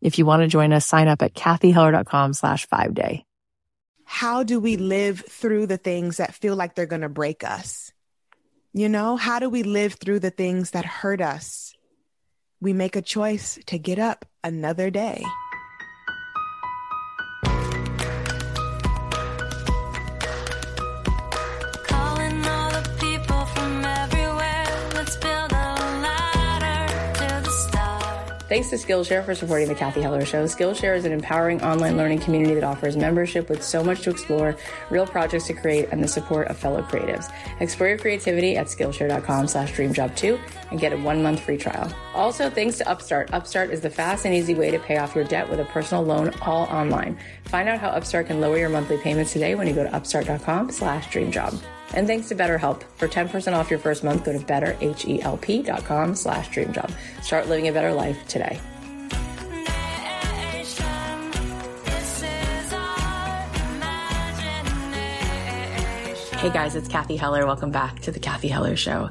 If you want to join us, sign up at cathyheller.com slash five day. How do we live through the things that feel like they're going to break us? You know, how do we live through the things that hurt us? We make a choice to get up another day. Thanks to Skillshare for supporting the Cathy Heller Show. Skillshare is an empowering online learning community that offers membership with so much to explore, real projects to create, and the support of fellow creatives. Explore your creativity at Skillshare.com slash dreamjob2 and get a one-month free trial. Also, thanks to Upstart. Upstart is the fast and easy way to pay off your debt with a personal loan all online. Find out how Upstart can lower your monthly payments today when you go to upstart.com slash dreamjob. And thanks to BetterHelp. For 10% off your first month, go to betterhelp.com slash dreamjob. Start living a better life today. Hey guys, it's Cathy Heller. Welcome back to the Cathy Heller Show.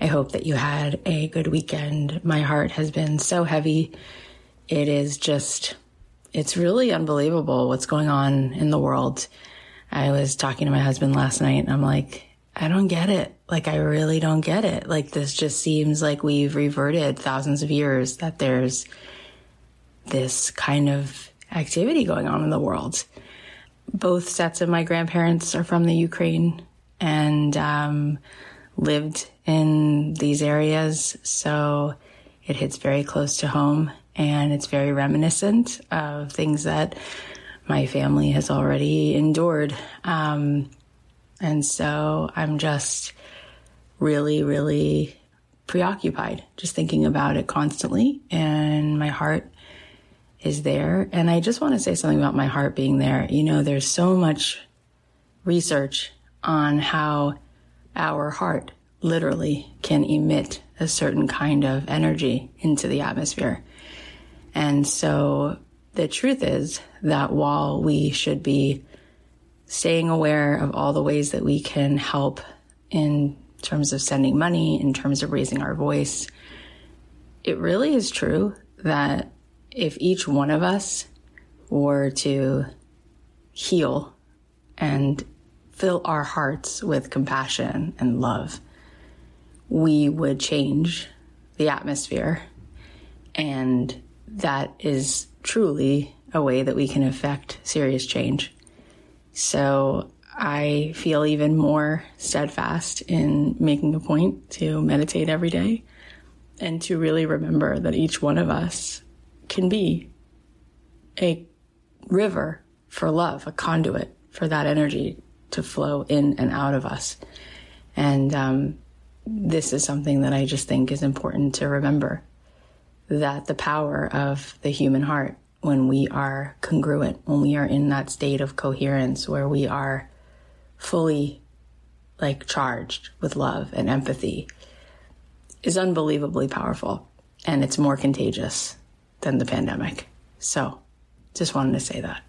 I hope that you had a good weekend. My heart has been so heavy. It is just, it's really unbelievable what's going on in the world. I was talking to my husband last night and I'm like, I don't get it. Like, I really don't get it. Like, this just seems like we've reverted thousands of years that there's this kind of activity going on in the world. Both sets of my grandparents are from the Ukraine and um, lived in these areas. So it hits very close to home and it's very reminiscent of things that my family has already endured. Um, and so I'm just really, really preoccupied, just thinking about it constantly. And my heart is there. And I just want to say something about my heart being there. You know, there's so much research on how our heart literally can emit a certain kind of energy into the atmosphere. And so the truth is that while we should be staying aware of all the ways that we can help in terms of sending money, in terms of raising our voice, it really is true that if each one of us were to heal and fill our hearts with compassion and love, we would change the atmosphere. And that is truly a way that we can affect serious change. So I feel even more steadfast in making a point to meditate every day and to really remember that each one of us can be a river for love, a conduit for that energy to flow in and out of us. And um, this is something that I just think is important to remember that the power of the human heart when we are congruent, when we are in that state of coherence where we are fully like charged with love and empathy is unbelievably powerful and it's more contagious than the pandemic. So just wanted to say that.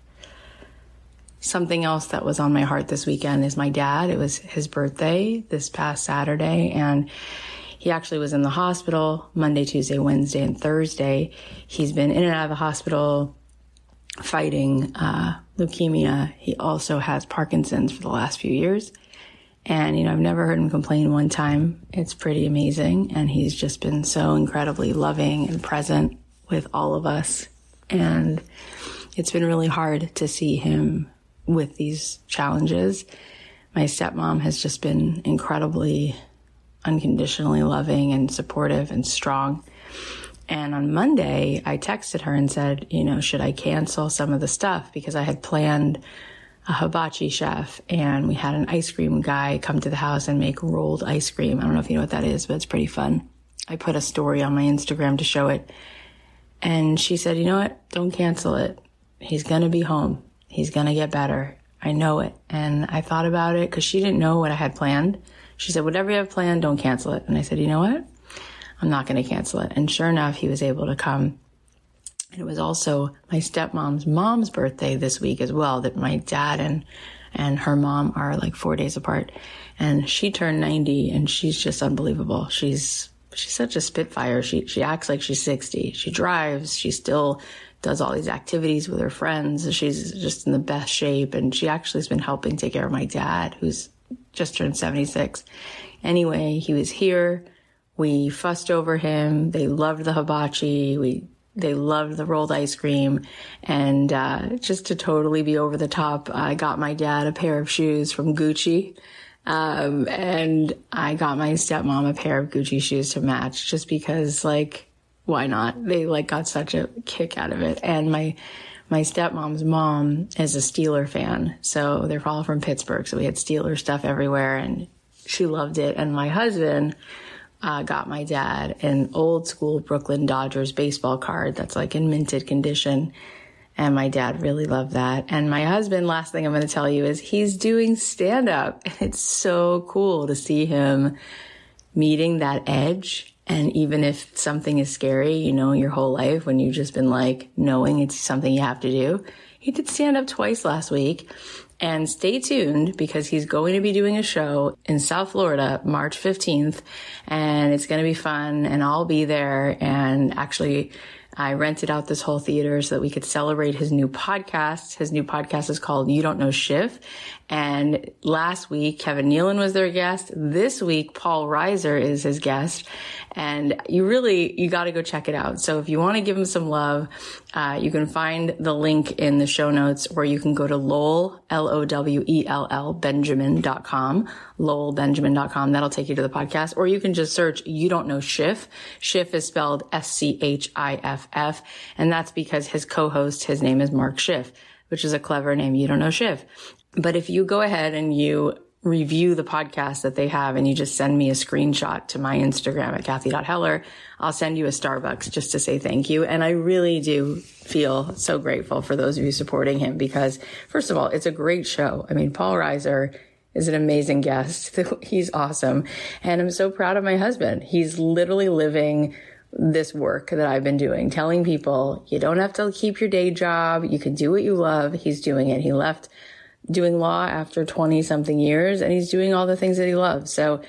Something else that was on my heart this weekend is my dad. It was his birthday this past Saturday and he actually was in the hospital Monday, Tuesday, Wednesday, and Thursday. He's been in and out of the hospital fighting uh, leukemia. He also has Parkinson's for the last few years. And, you know, I've never heard him complain one time. It's pretty amazing. And he's just been so incredibly loving and present with all of us. And it's been really hard to see him with these challenges. My stepmom has just been incredibly unconditionally loving and supportive and strong. And on Monday, I texted her and said, you know, should I cancel some of the stuff? Because I had planned a hibachi chef and we had an ice cream guy come to the house and make rolled ice cream. I don't know if you know what that is, but it's pretty fun. I put a story on my Instagram to show it. And she said, you know what? Don't cancel it. He's going to be home. He's going to get better. I know it. And I thought about it because she didn't know what I had planned. She said, whatever you have planned, don't cancel it. And I said, you know what? I'm not going to cancel it. And sure enough, he was able to come. And it was also my stepmom's mom's birthday this week as well, that my dad and, and her mom are like four days apart. And she turned 90 and she's just unbelievable. She's, she's such a spitfire. She, she acts like she's 60. She drives. She still does all these activities with her friends. She's just in the best shape. And she actually has been helping take care of my dad, who's just turned 76. Anyway, he was here. We fussed over him. They loved the hibachi. We they loved the rolled ice cream. And uh, just to totally be over the top, I got my dad a pair of shoes from Gucci. Um, and I got my stepmom a pair of Gucci shoes to match just because, like, why not? They like got such a kick out of it. And my, my stepmom's mom is a Steeler fan. So they're all from Pittsburgh. So we had Steeler stuff everywhere and she loved it. And my husband, uh, got my dad an old school Brooklyn Dodgers baseball card that's like in minted condition. And my dad really loved that. And my husband, last thing I'm going to tell you is he's doing stand up. And it's so cool to see him meeting that edge. And even if something is scary, you know, your whole life when you've just been like knowing it's something you have to do. He did stand up twice last week and stay tuned because he's going to be doing a show in South Florida, March 15th, and it's going to be fun and I'll be there. And actually, I rented out this whole theater so that we could celebrate his new podcast. His new podcast is called You Don't Know Schiff. And last week, Kevin Nealon was their guest. This week, Paul Reiser is his guest. And you really, you got to go check it out. So if you want to give him some love, uh, you can find the link in the show notes or you can go to Lowell, L-O-W-E-L-L, Benjamin.com, lowellbenjamin.com. That'll take you to the podcast. Or you can just search You Don't Know Schiff. Schiff is spelled S-C-H-I-F-F. And that's because his co-host, his name is Mark Schiff, which is a clever name. You don't know Schiff. But if you go ahead and you review the podcast that they have and you just send me a screenshot to my Instagram at Cathy.Heller, I'll send you a Starbucks just to say thank you. And I really do feel so grateful for those of you supporting him because first of all, it's a great show. I mean, Paul Reiser is an amazing guest. He's awesome. And I'm so proud of my husband. He's literally living this work that I've been doing, telling people you don't have to keep your day job. You can do what you love. He's doing it. He left doing law after 20 something years and he's doing all the things that he loves. So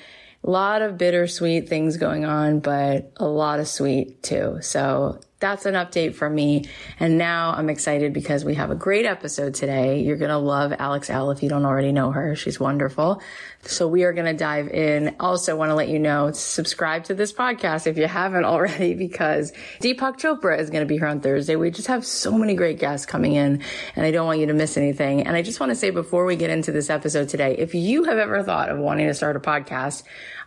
a lot of bittersweet things going on, but a lot of sweet too. So that's an update from me. And now I'm excited because we have a great episode today. You're going to love Alex Elle if you don't already know her. She's wonderful. So we are going to dive in. Also want to let you know, subscribe to this podcast if you haven't already because Deepak Chopra is going to be here on Thursday. We just have so many great guests coming in and I don't want you to miss anything. And I just want to say before we get into this episode today, if you have ever thought of wanting to start a podcast,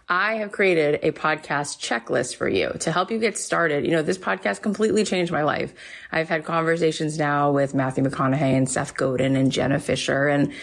I have created a podcast checklist for you to help you get started. You know, this podcast completely changed my life. I've had conversations now with Matthew McConaughey and Seth Godin and Jenna Fischer and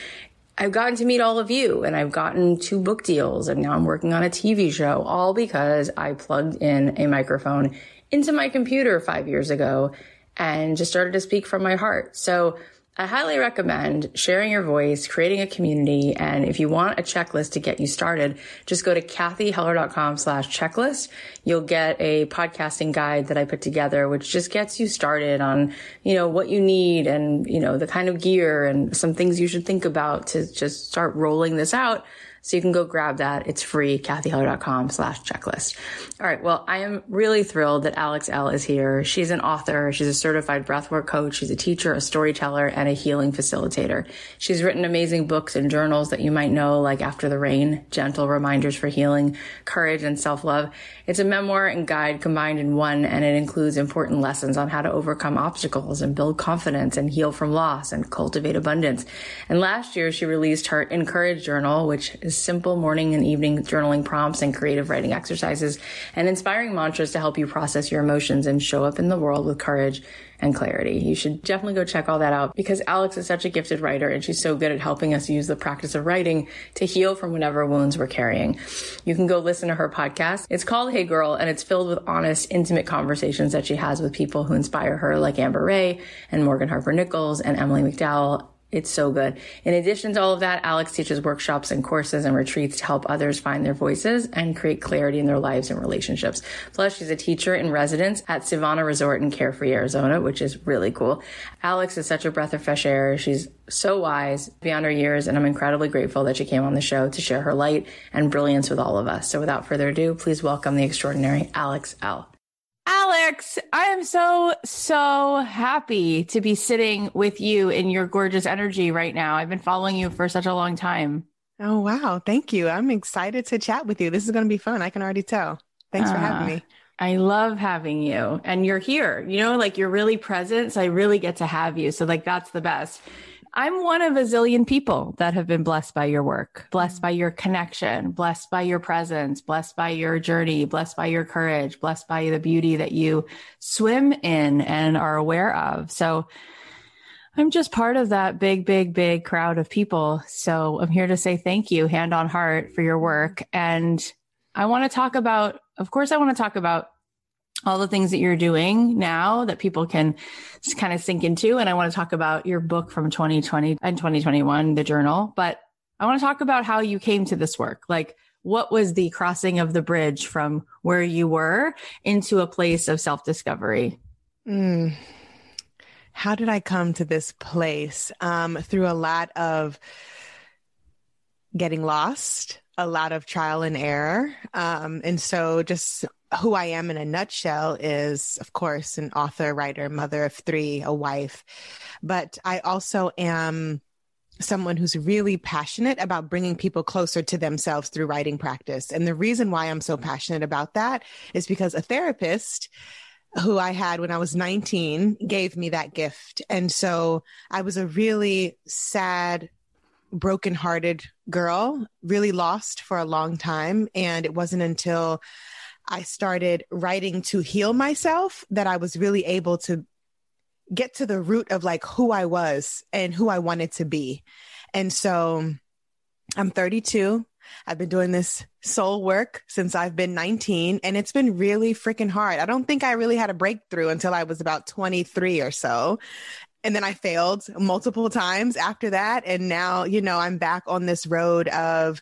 I've gotten to meet all of you and I've gotten two book deals and now I'm working on a TV show all because I plugged in a microphone into my computer five years ago and just started to speak from my heart. So I highly recommend sharing your voice, creating a community. And if you want a checklist to get you started, just go to cathyheller.com slash checklist. You'll get a podcasting guide that I put together, which just gets you started on, you know, what you need and, you know, the kind of gear and some things you should think about to just start rolling this out so you can go grab that. It's free, cathyheller.com slash checklist. All right. Well, I am really thrilled that Alex Elle is here. She's an author. She's a certified breathwork coach. She's a teacher, a storyteller, and a healing facilitator. She's written amazing books and journals that you might know, like After the Rain, Gentle Reminders for Healing, Courage, and Self-Love. It's a memoir and guide combined in one, and it includes important lessons on how to overcome obstacles and build confidence and heal from loss and cultivate abundance. And last year, she released her In Courage Journal, which is simple morning and evening journaling prompts and creative writing exercises and inspiring mantras to help you process your emotions and show up in the world with courage and clarity. You should definitely go check all that out because Alex is such a gifted writer and she's so good at helping us use the practice of writing to heal from whatever wounds we're carrying. You can go listen to her podcast. It's called Hey Girl and it's filled with honest, intimate conversations that she has with people who inspire her like Amber Rae and Morgan Harper Nichols and Emily McDowell it's so good. In addition to all of that, Alex teaches workshops and courses and retreats to help others find their voices and create clarity in their lives and relationships. Plus, she's a teacher in residence at Civana Resort in Carefree, Arizona, which is really cool. Alex is such a breath of fresh air. She's so wise beyond her years, and I'm incredibly grateful that she came on the show to share her light and brilliance with all of us. So without further ado, please welcome the extraordinary Alex Elle. Alex, I am so, so happy to be sitting with you in your gorgeous energy right now. I've been following you for such a long time. Oh, wow. Thank you. I'm excited to chat with you. This is going to be fun. I can already tell. Thanks uh, for having me. I love having you and you're here, you know, like you're really present. So I really get to have you. So like, that's the best. I'm one of a zillion people that have been blessed by your work, blessed by your connection, blessed by your presence, blessed by your journey, blessed by your courage, blessed by the beauty that you swim in and are aware of. So I'm just part of that big, big, big crowd of people. So I'm here to say thank you, hand on heart, for your work. And I want to talk about, of course, I want to talk about all the things that you're doing now that people can kind of sink into. And I want to talk about your book from 2020 and 2021, the journal, but I want to talk about how you came to this work. Like, what was the crossing of the bridge from where you were into a place of self discovery? Mm. How did I come to this place? Um, through a lot of getting lost, a lot of trial and error. Um, and so just who I am in a nutshell is, of course, an author, writer, mother of three, a wife. But I also am someone who's really passionate about bringing people closer to themselves through writing practice. And the reason why I'm so passionate about that is because a therapist who I had when I was 19 gave me that gift. And so I was a really sad, brokenhearted girl, really lost for a long time. And it wasn't until I started writing to heal myself that I was really able to get to the root of like who I was and who I wanted to be. And so I'm 32. I've been doing this soul work since I've been 19 and it's been really freaking hard. I don't think I really had a breakthrough until I was about 23 or so. And then I failed multiple times after that. And now, you know, I'm back on this road of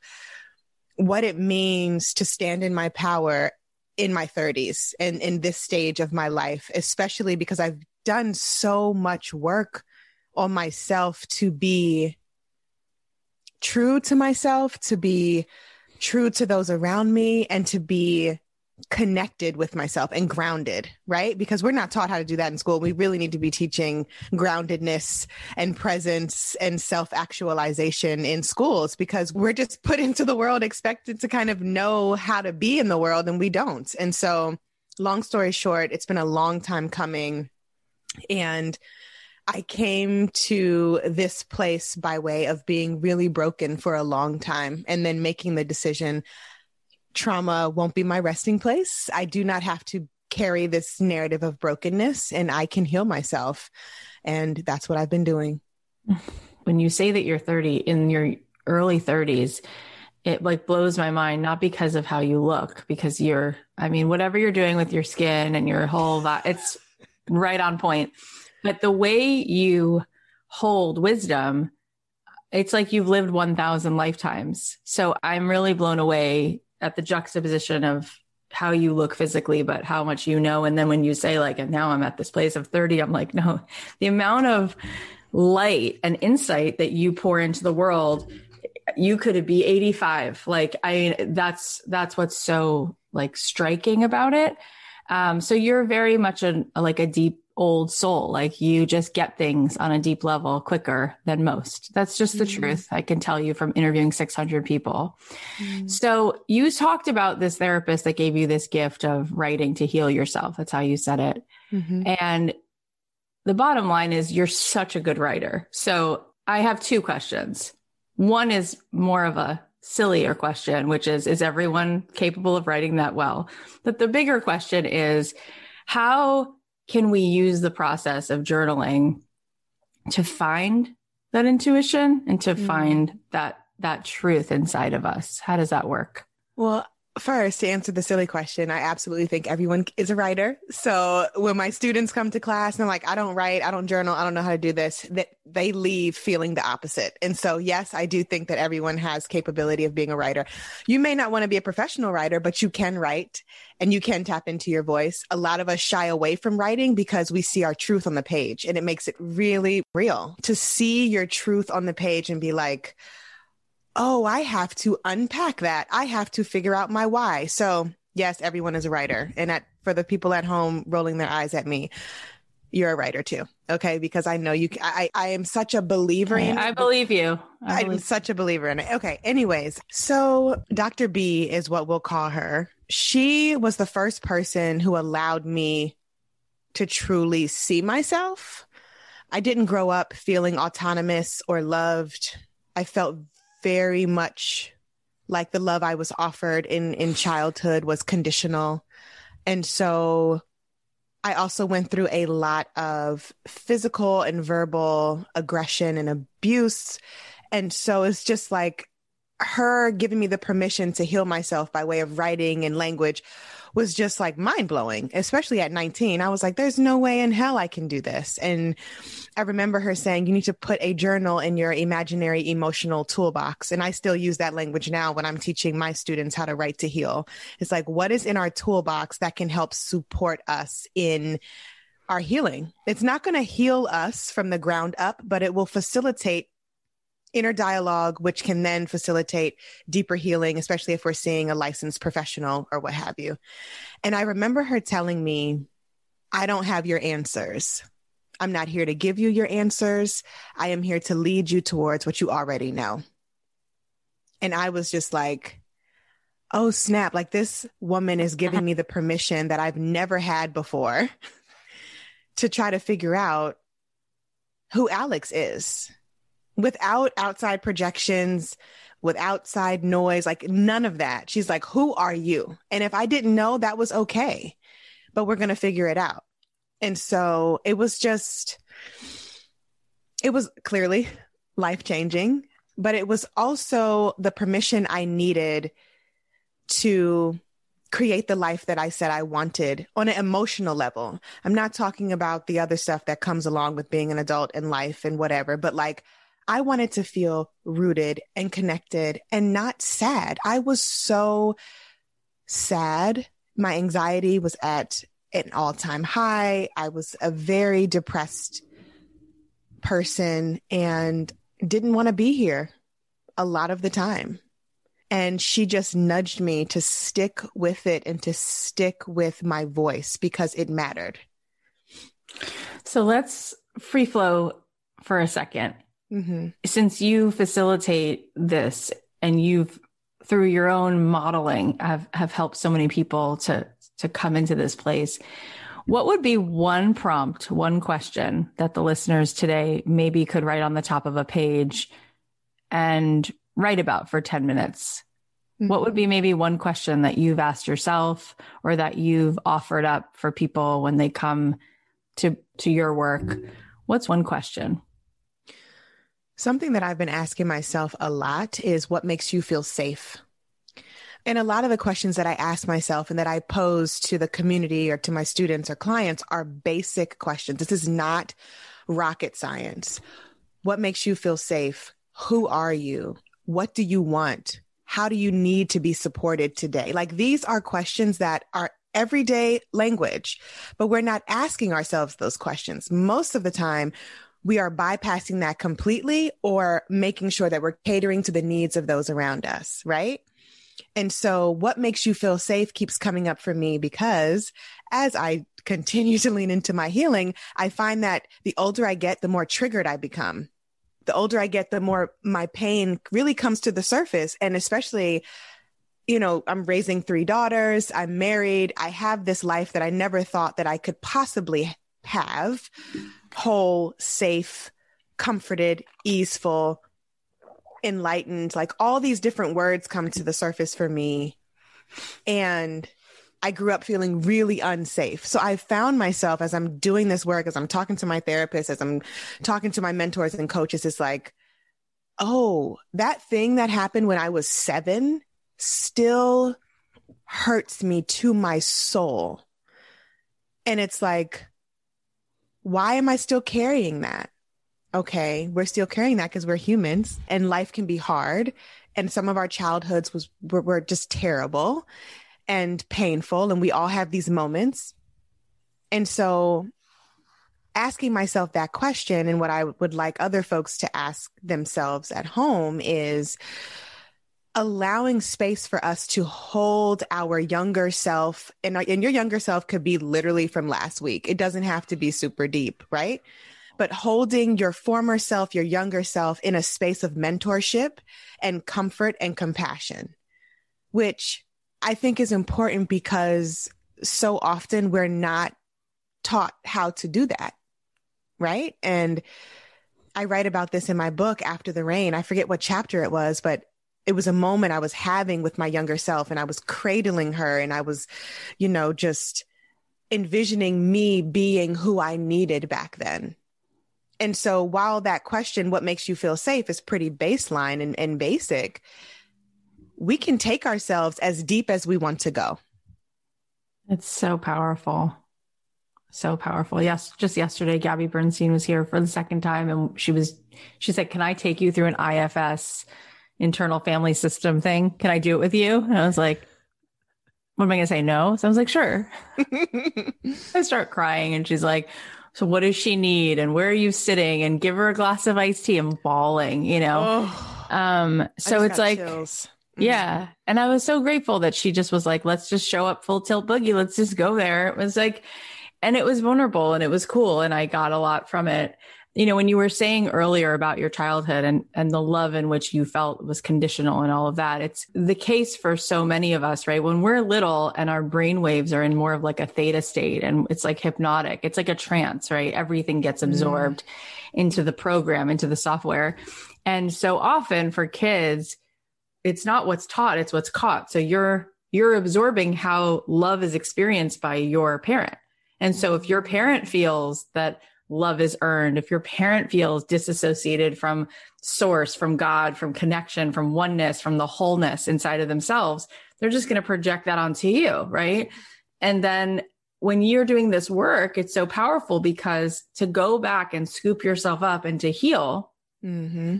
what it means to stand in my power in my 30s and in this stage of my life, especially because I've done so much work on myself to be true to myself, to be true to those around me, and to be connected with myself and grounded, right? Because we're not taught how to do that in school. We really need to be teaching groundedness and presence and self actualization in schools because we're just put into the world expected to kind of know how to be in the world and we don't. And so, long story short, it's been a long time coming. And I came to this place by way of being really broken for a long time and then making the decision trauma won't be my resting place. I do not have to carry this narrative of brokenness and I can heal myself. And that's what I've been doing. When you say that you're 30 in your early 30s, it like blows my mind, not because of how you look, because you're, I mean, whatever you're doing with your skin and your whole, it's right on point. But the way you hold wisdom, it's like you've lived 1000 lifetimes. So I'm really blown away at the juxtaposition of how you look physically, but how much you know. And then when you say like, and now I'm at this place of 30, I'm like, no, the amount of light and insight that you pour into the world, you could be 85. Like, I, mean, that's, that's what's so like striking about it. Um, so you're very much a, like a deep old soul. Like you just get things on a deep level quicker than most. That's just the mm truth. I can tell you from interviewing 600 people. mm So you talked about this therapist that gave you this gift of writing to heal yourself. That's how you said it. Mm-hmm. And the bottom line is you're such a good writer. So I have two questions. One is more of a sillier question, which is, is everyone capable of writing that well? But the bigger question is, how can we use the process of journaling to find that intuition and to mm. find that that truth inside of us? How does that work? Well, First, to answer the silly question, I absolutely think everyone is a writer. So when my students come to class and they're like, I don't write, I don't journal, I don't know how to do this, that they leave feeling the opposite. And so, yes, I do think that everyone has capability of being a writer. You may not want to be a professional writer, but you can write and you can tap into your voice. A lot of us shy away from writing because we see our truth on the page and it makes it really real to see your truth on the page and be like, oh, I have to unpack that. I have to figure out my why. So, yes, everyone is a writer. And at, for the people at home rolling their eyes at me, you're a writer too. Okay. Because I know you, I, I am such a believer in I believe you. I am such a believer in it. Okay. Anyways, so Dr. B is what we'll call her. She was the first person who allowed me to truly see myself. I didn't grow up feeling autonomous or loved. I felt very much like the love I was offered in in childhood was conditional. And so I also went through a lot of physical and verbal aggression and abuse. And so it's just like her giving me the permission to heal myself by way of writing and language was just like mind blowing, especially at 19. I was like, there's no way in hell I can do this. And I remember her saying, you need to put a journal in your imaginary emotional toolbox. And I still use that language now when I'm teaching my students how to write to heal. It's like, what is in our toolbox that can help support us in our healing? It's not going to heal us from the ground up, but it will facilitate inner dialogue, which can then facilitate deeper healing, especially if we're seeing a licensed professional or what have you. And I remember her telling me, I don't have your answers. I'm not here to give you your answers. I am here to lead you towards what you already know. And I was just like, oh, snap. Like this woman is giving me the permission that I've never had before to try to figure out who Alex is without outside projections, with outside noise, like none of that. She's like, Who are you? And if I didn't know, that was okay, but we're going to figure it out. And so it was just, it was clearly life changing, but it was also the permission I needed to create the life that I said I wanted on an emotional level. I'm not talking about the other stuff that comes along with being an adult in life and whatever, but like I wanted to feel rooted and connected and not sad. I was so sad. My anxiety was at an all time high. I was a very depressed person and didn't want to be here a lot of the time. And she just nudged me to stick with it and to stick with my voice because it mattered. So let's free flow for a second. Mm-hmm. Since you facilitate this and you've through your own modeling have, have helped so many people to to come into this place. What would be one prompt, one question that the listeners today maybe could write on the top of a page and write about for 10 minutes? Mm-hmm. What would be maybe one question that you've asked yourself or that you've offered up for people when they come to to your work? What's one question? Something that I've been asking myself a lot is what makes you feel safe? And a lot of the questions that I ask myself and that I pose to the community or to my students or clients are basic questions. This is not rocket science. What makes you feel safe? Who are you? What do you want? How do you need to be supported today? Like these are questions that are everyday language, but we're not asking ourselves those questions. Most of the time, we are bypassing that completely or making sure that we're catering to the needs of those around us, right? And so, what makes you feel safe keeps coming up for me because as I continue to lean into my healing, I find that the older I get, the more triggered I become. The older I get, the more my pain really comes to the surface. And especially, you know, I'm raising three daughters, I'm married, I have this life that I never thought that I could possibly have whole, safe, comforted, easeful, enlightened. Like all these different words come to the surface for me. And I grew up feeling really unsafe. So I found myself as I'm doing this work, as I'm talking to my therapist, as I'm talking to my mentors and coaches, it's like, oh, that thing that happened when I was seven still hurts me to my soul. And it's like, why am I still carrying that? Okay, we're still carrying that because we're humans and life can be hard. And some of our childhoods was were, were just terrible and painful. And we all have these moments. And so asking myself that question and what I would like other folks to ask themselves at home is allowing space for us to hold our younger self and, and your younger self could be literally from last week. It doesn't have to be super deep, right? But holding your former self, your younger self in a space of mentorship and comfort and compassion, which I think is important because so often we're not taught how to do that. Right. And I write about this in my book, After the Rain. I forget what chapter it was, but it was a moment I was having with my younger self and I was cradling her and I was, you know, just envisioning me being who I needed back then. And so while that question, what makes you feel safe, is pretty baseline and, and basic, we can take ourselves as deep as we want to go. It's so powerful. So powerful. Yes. Just yesterday, Gabby Bernstein was here for the second time and she was, she said, Can I take you through an IFS internal family system thing? Can I do it with you? And I was like, What am I going to say? No. So I was like, Sure. I start crying and she's like, so what does she need and where are you sitting and give her a glass of iced tea and bawling you know oh, um so it's like chills. Mm-hmm. Yeah. And I was so grateful that she just was like, let's just show up full tilt boogie. Let's just go there. It was like, and it was vulnerable and it was cool. And I got a lot from it. You know, when you were saying earlier about your childhood and, and the love in which you felt was conditional and all of that, it's the case for so many of us, right? When we're little and our brain waves are in more of like a theta state and it's like hypnotic, it's like a trance, right? Everything gets mm-hmm. absorbed mm. into the program, into the software. And so often for kids, it's not what's taught, it's what's caught. So you're you're absorbing how love is experienced by your parent. And so if your parent feels that love is earned, if your parent feels disassociated from source, from God, from connection, from oneness, from the wholeness inside of themselves, they're just going to project that onto you, right? And then when you're doing this work, it's so powerful because to go back and scoop yourself up and to heal, mm-hmm.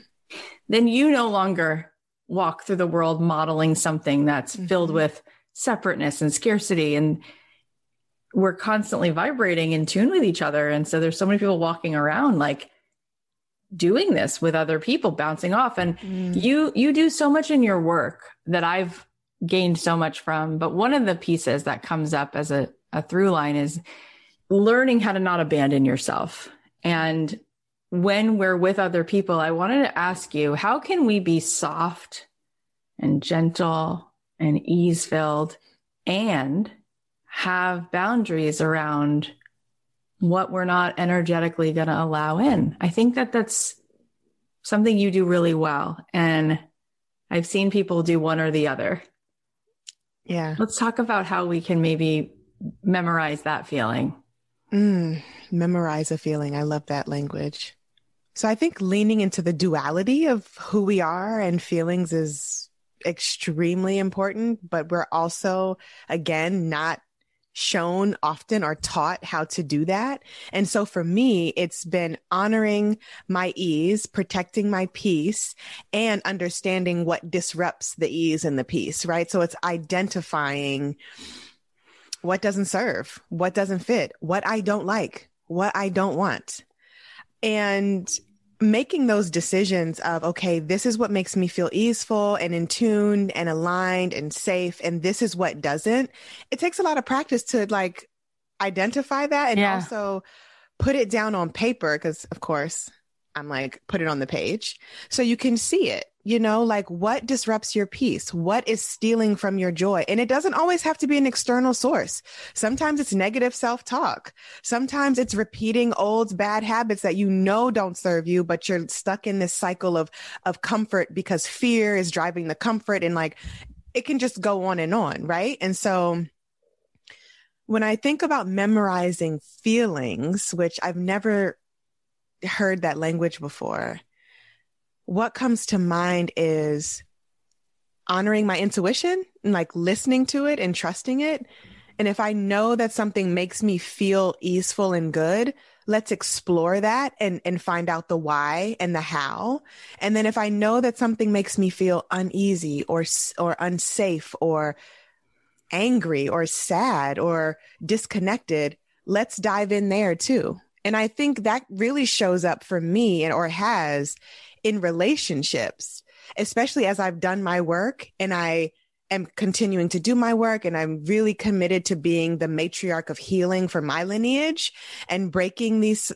then you no longer walk through the world modeling something that's mm-hmm. filled with separateness and scarcity and we're constantly vibrating in tune with each other. And so there's so many people walking around like doing this with other people bouncing off. And mm. you you do so much in your work that I've gained so much from. But one of the pieces that comes up as a, a through line is learning how to not abandon yourself. And when we're with other people, I wanted to ask you, how can we be soft and gentle and ease filled and have boundaries around what we're not energetically going to allow in? I think that that's something you do really well. And I've seen people do one or the other. Yeah. Let's talk about how we can maybe memorize that feeling. Mm, memorize a feeling. I love that language. So I think leaning into the duality of who we are and feelings is extremely important, but we're also, again, not shown often or taught how to do that. And so for me, it's been honoring my ease, protecting my peace, and understanding what disrupts the ease and the peace, right? So it's identifying what doesn't serve, what doesn't fit, what I don't like, what I don't want and making those decisions of okay this is what makes me feel easeful and in tune and aligned and safe and this is what doesn't it takes a lot of practice to like identify that and yeah. also put it down on paper because of course i'm like put it on the page so you can see it you know, like what disrupts your peace? What is stealing from your joy? And it doesn't always have to be an external source. Sometimes it's negative self talk. Sometimes it's repeating old bad habits that you know don't serve you, but you're stuck in this cycle of, of comfort because fear is driving the comfort and like it can just go on and on. Right. And so when I think about memorizing feelings, which I've never heard that language before, what comes to mind is honoring my intuition and like listening to it and trusting it. And if I know that something makes me feel easeful and good, let's explore that and, and find out the why and the how. And then if I know that something makes me feel uneasy or, or unsafe or angry or sad or disconnected, let's dive in there too. And I think that really shows up for me and or has in relationships, especially as I've done my work and I am continuing to do my work and I'm really committed to being the matriarch of healing for my lineage and breaking these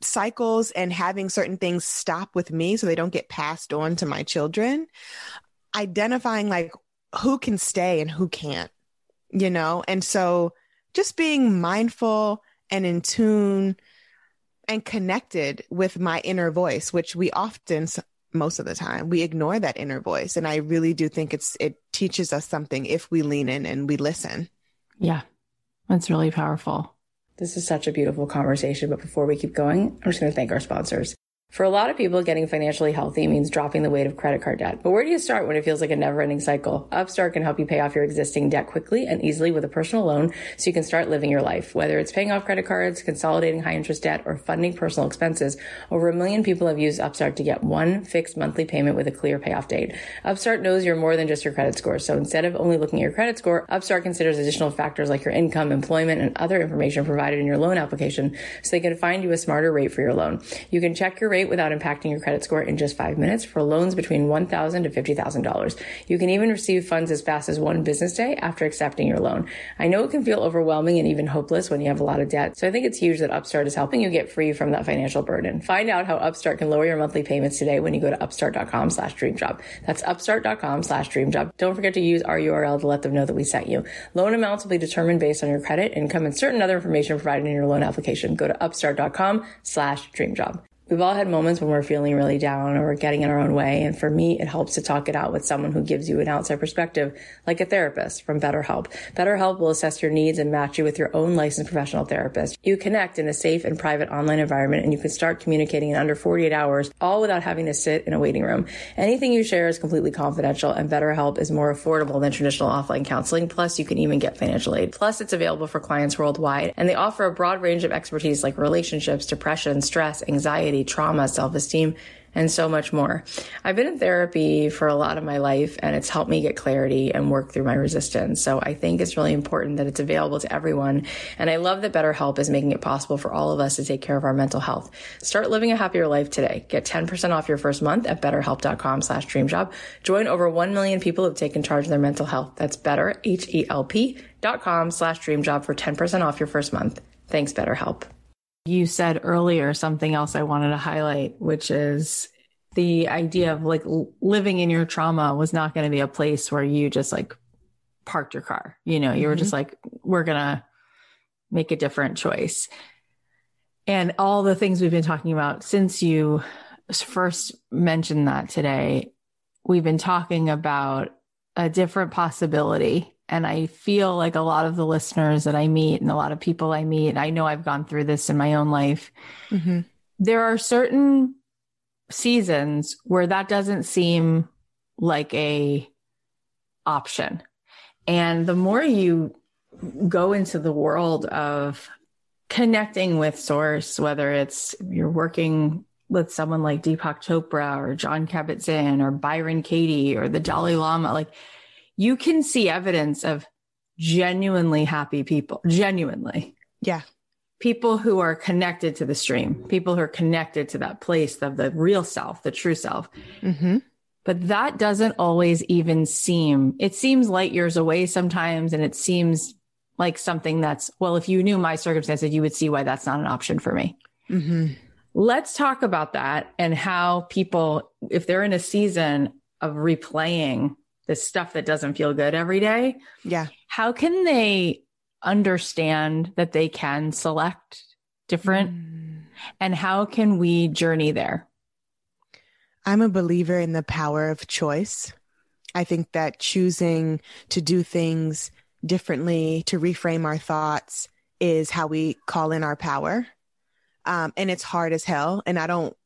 cycles and having certain things stop with me so they don't get passed on to my children. Identifying like who can stay and who can't, you know? And so just being mindful and in tune and connected with my inner voice, which we often most of the time we ignore that inner voice. And i really do think it's it teaches us something if we lean in and we listen. Yeah. That's really powerful. This is such a beautiful conversation but before we keep going i'm just going to thank our sponsors for a lot of people, getting financially healthy means dropping the weight of credit card debt. But where do you start when it feels like a never ending cycle? Upstart can help you pay off your existing debt quickly and easily with a personal loan so you can start living your life. Whether it's paying off credit cards, consolidating high interest debt, or funding personal expenses, over a million people have used Upstart to get one fixed monthly payment with a clear payoff date. Upstart knows you're more than just your credit score. So instead of only looking at your credit score, Upstart considers additional factors like your income, employment, and other information provided in your loan application so they can find you a smarter rate for your loan. You can check your rate without impacting your your credit score in just five minutes for loans between $1,000 to $50,000. You can even receive funds as fast as one business day after accepting your loan. I know it can feel overwhelming and even hopeless when you have a lot of debt. So I think it's huge that Upstart is helping you get free from that financial burden. Find out how Upstart can lower your monthly payments today when you go to upstart.com slash dreamjob. That's upstart.com slash dreamjob. Don't forget to use our URL to let them know that we sent you. Loan amounts will be determined based on your credit, income, and certain other information provided in your loan application. Go to upstart.com slash dreamjob. We've all had moments when we're feeling really down or we're getting in our own way. And for me, it helps to talk it out with someone who gives you an outside perspective, like a therapist from BetterHelp. BetterHelp will assess your needs and match you with your own licensed professional therapist. You connect in a safe and private online environment and you can start communicating in under 48 hours, all without having to sit in a waiting room. Anything you share is completely confidential and BetterHelp is more affordable than traditional offline counseling. Plus, you can even get financial aid. Plus, it's available for clients worldwide and they offer a broad range of expertise like relationships, depression, stress, anxiety, trauma, self esteem, and so much more. I've been in therapy for a lot of my life and it's helped me get clarity and work through my resistance. So I think it's really important that it's available to everyone. And I love that BetterHelp is making it possible for all of us to take care of our mental health. Start living a happier life today. Get 10% off your first month at betterhelp.com slash dreamjob. Join over 1 million people who've taken charge of their mental health. That's better, H-E-L-P dot com slash dreamjob for 10% off your first month. Thanks, BetterHelp. You said earlier something else I wanted to highlight, which is the idea of like living in your trauma was not going to be a place where you just like parked your car. You know, you mm-hmm. were just mm-hmm. like, we're going to make a different choice. And all the things we've been talking about since you first mentioned that today, we've been talking about a different possibility and I feel like a lot of the listeners that I meet and a lot of people I meet, I know I've gone through this in my own life. Mm-hmm. There are certain seasons where that doesn't seem like a option. And the more you go into the world of connecting with source, whether it's you're working with someone like Deepak Chopra or Jon Kabat-Zinn or Byron Katie or the Dalai Lama, like you can see evidence of genuinely happy people, genuinely. Yeah. People who are connected to the stream, people who are connected to that place of the real self, the true self. Mm-hmm. But that doesn't always even seem, it seems light years away sometimes. And it seems like something that's, well, if you knew my circumstances, you would see why that's not an option for me. Mm-hmm. Let's talk about that and how people, if they're in a season of replaying the stuff that doesn't feel good every day. Yeah. How can they understand that they can select different mm. and how can we journey there? I'm a believer in the power of choice. I think that choosing to do things differently, to reframe our thoughts is how we call in our power. Um, and it's hard as hell. And I don't,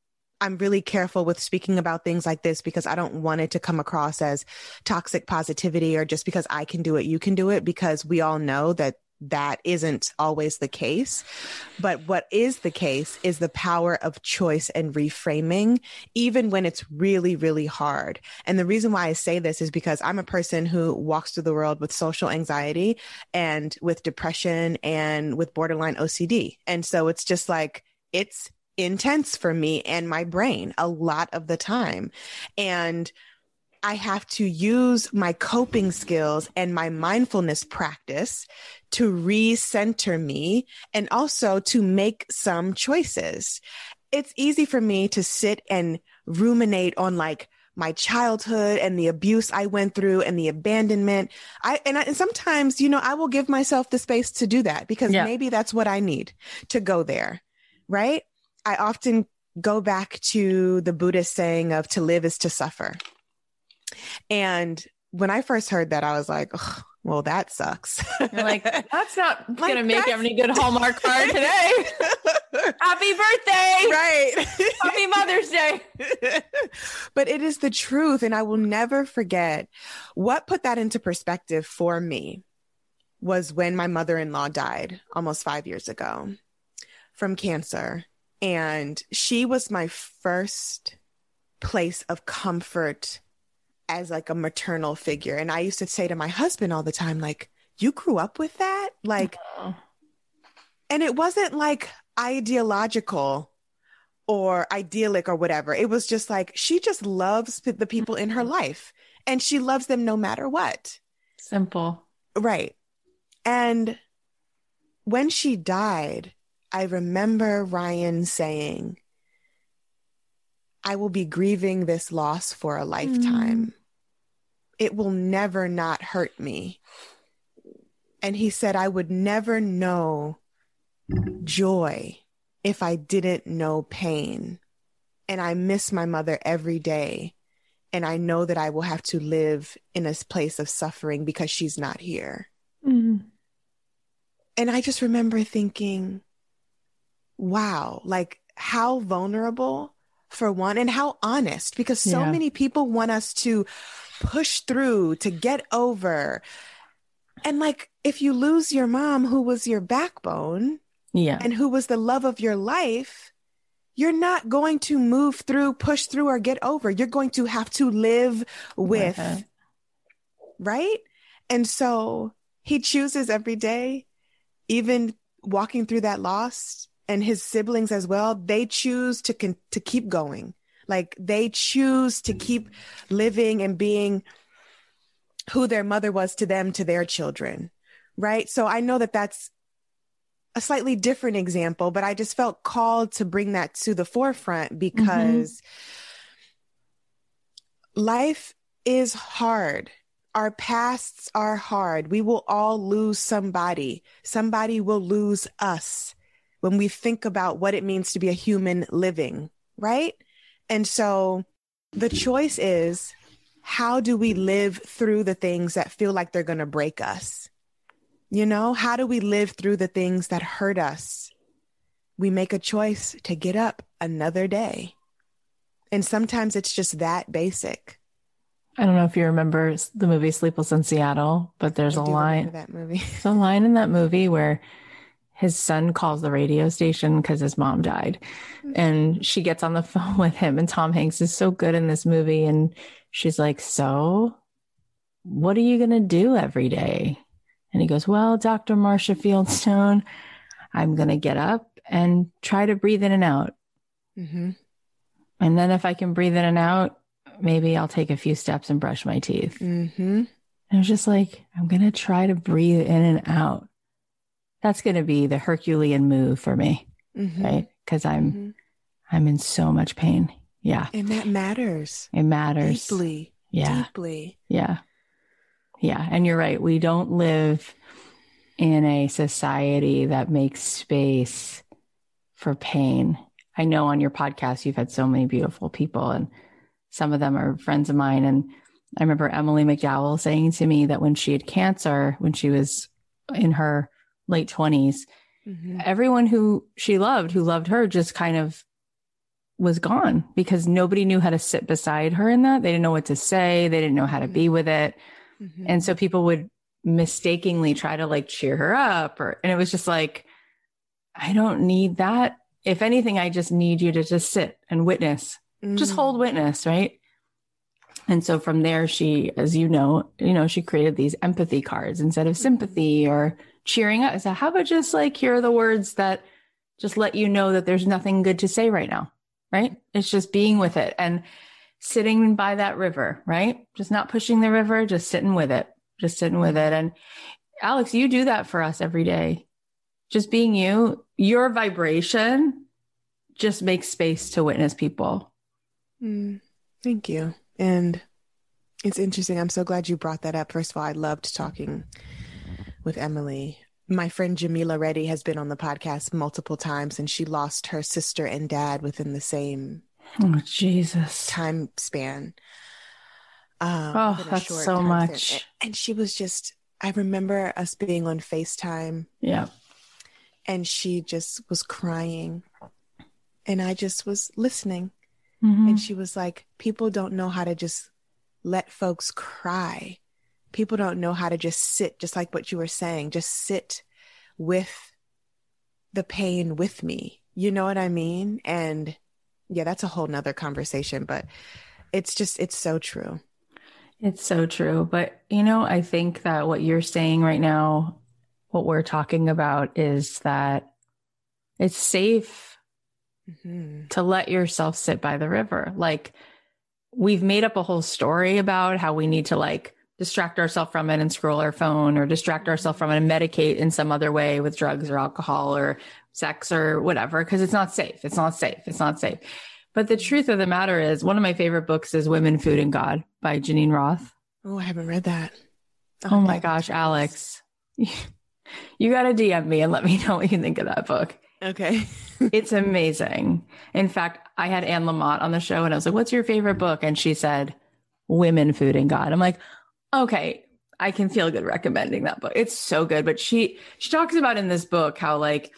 I'm really careful with speaking about things like this because I don't want it to come across as toxic positivity or just because I can do it, you can do it, because we all know that that isn't always the case. But what is the case is the power of choice and reframing, even when it's really, really hard. And the reason why I say this is because I'm a person who walks through the world with social anxiety and with depression and with borderline OCD. And so it's just like, it's intense for me and my brain a lot of the time. And I have to use my coping skills and my mindfulness practice to recenter me and also to make some choices. It's easy for me to sit and ruminate on like my childhood and the abuse I went through and the abandonment. I and, I, and sometimes, you know, I will give myself the space to do that because yeah. maybe that's what I need to go there. Right? I often go back to the Buddhist saying of to live is to suffer. And when I first heard that, I was like, well, that sucks. You're like, that's not like, going to make any good Hallmark card today. Happy birthday. Right. Happy Mother's Day. but it is the truth. And I will never forget what put that into perspective for me was when my mother in law died almost five years ago from cancer. And she was my first place of comfort as like a maternal figure. And I used to say to my husband all the time, like, you grew up with that? Like, oh. and it wasn't like ideological or idyllic or whatever. It was just like, she just loves the people in her mm-hmm. life and she loves them no matter what. Simple. Right. And when she died, I remember Ryan saying, I will be grieving this loss for a lifetime. Mm. It will never not hurt me. And he said, I would never know joy if I didn't know pain. And I miss my mother every day. And I know that I will have to live in a place of suffering because she's not here. Mm. And I just remember thinking, wow, like how vulnerable for one and how honest because so yeah. many people want us to push through to get over. And like if you lose your mom who was your backbone yeah. and who was the love of your life you're not going to move through push through or get over. You're going to have to live with right? And so he chooses every day even walking through that loss and his siblings as well, they choose to con- to keep going. Like they choose to keep living and being who their mother was to them to their children. Right? So I know that that's a slightly different example, but I just felt called to bring that to the forefront because mm-hmm. life is hard. Our pasts are hard. We will all lose somebody. Somebody will lose us when we think about what it means to be a human living, right? And so the choice is how do we live through the things that feel like they're going to break us? You know, how do we live through the things that hurt us? We make a choice to get up another day. And sometimes it's just that basic. I don't know if you remember the movie Sleepless in Seattle, but there's I a line that movie. There's a line in that movie where his son calls the radio station because his mom died. And she gets on the phone with him, and Tom Hanks is so good in this movie. And she's like, So, what are you going to do every day? And he goes, Well, Dr. Marcia Fieldstone, I'm going to get up and try to breathe in and out. Mm-hmm. And then if I can breathe in and out, maybe I'll take a few steps and brush my teeth. Mm-hmm. And was just like, I'm going to try to breathe in and out that's going to be the Herculean move for me, mm-hmm. right? Because I'm mm-hmm. I'm in so much pain. Yeah, and that matters. It matters deeply. Yeah, deeply. Yeah, yeah. And you're right. We don't live in a society that makes space for pain. I know on your podcast you've had so many beautiful people, and some of them are friends of mine, and I remember Emily McDowell saying to me that when she had cancer, when she was in her late 20s, mm-hmm. everyone who she loved, who loved her, just kind of was gone because nobody knew how to sit beside her in that. They didn't know what to say, they didn't know how to be mm-hmm. with it. Mm-hmm. And so people would mistakenly try to like cheer her up or and it was just like I don't need that. If anything, I just need you to just sit and witness. Mm. Just hold witness, right? And so from there, she, as you know, you know, she created these empathy cards instead of sympathy or cheering up. So how about just like, here are the words that just let you know that there's nothing good to say right now, right? It's just being with it and sitting by that river, right? Just not pushing the river, just sitting with it, just sitting with it. And Alex, you do that for us every day. Just being you, your vibration just makes space to witness people. Mm, thank you. And it's interesting. I'm so glad you brought that up. First of all, I loved talking with Emily. My friend Jamila Reddy has been on the podcast multiple times, and she lost her sister and dad within the same oh Jesus time span. Um, oh, that's so much. And, and she was just. I remember us being on Facetime. Yeah. And she just was crying, and I just was listening Mm-hmm. And she was like, people don't know how to just let folks cry. People don't know how to just sit, just like what you were saying, just sit with the pain with me. You know what I mean? And yeah, that's a whole nother conversation, but it's just, it's so true. It's so true. But, you know, I think that what you're saying right now, what we're talking about is that it's safe mm-hmm. to let yourself sit by the river. Like we've made up a whole story about how we need to like distract ourselves from it and scroll our phone or distract ourselves from it and medicate in some other way with drugs or alcohol or sex or whatever because it's not safe. It's not safe. It's not safe. But the truth of the matter is, one of my favorite books is Women, Food, and God by Geneen Roth. Oh, I haven't read that. Oh, oh my gosh, Alex. You got to DM me and let me know what you think of that book. Okay. it's amazing. In fact, I had Anne Lamott on the show and I was like, what's your favorite book? And she said, Women, Food, and God. I'm like, okay, I can feel good recommending that book. It's so good. But she she talks about in this book how like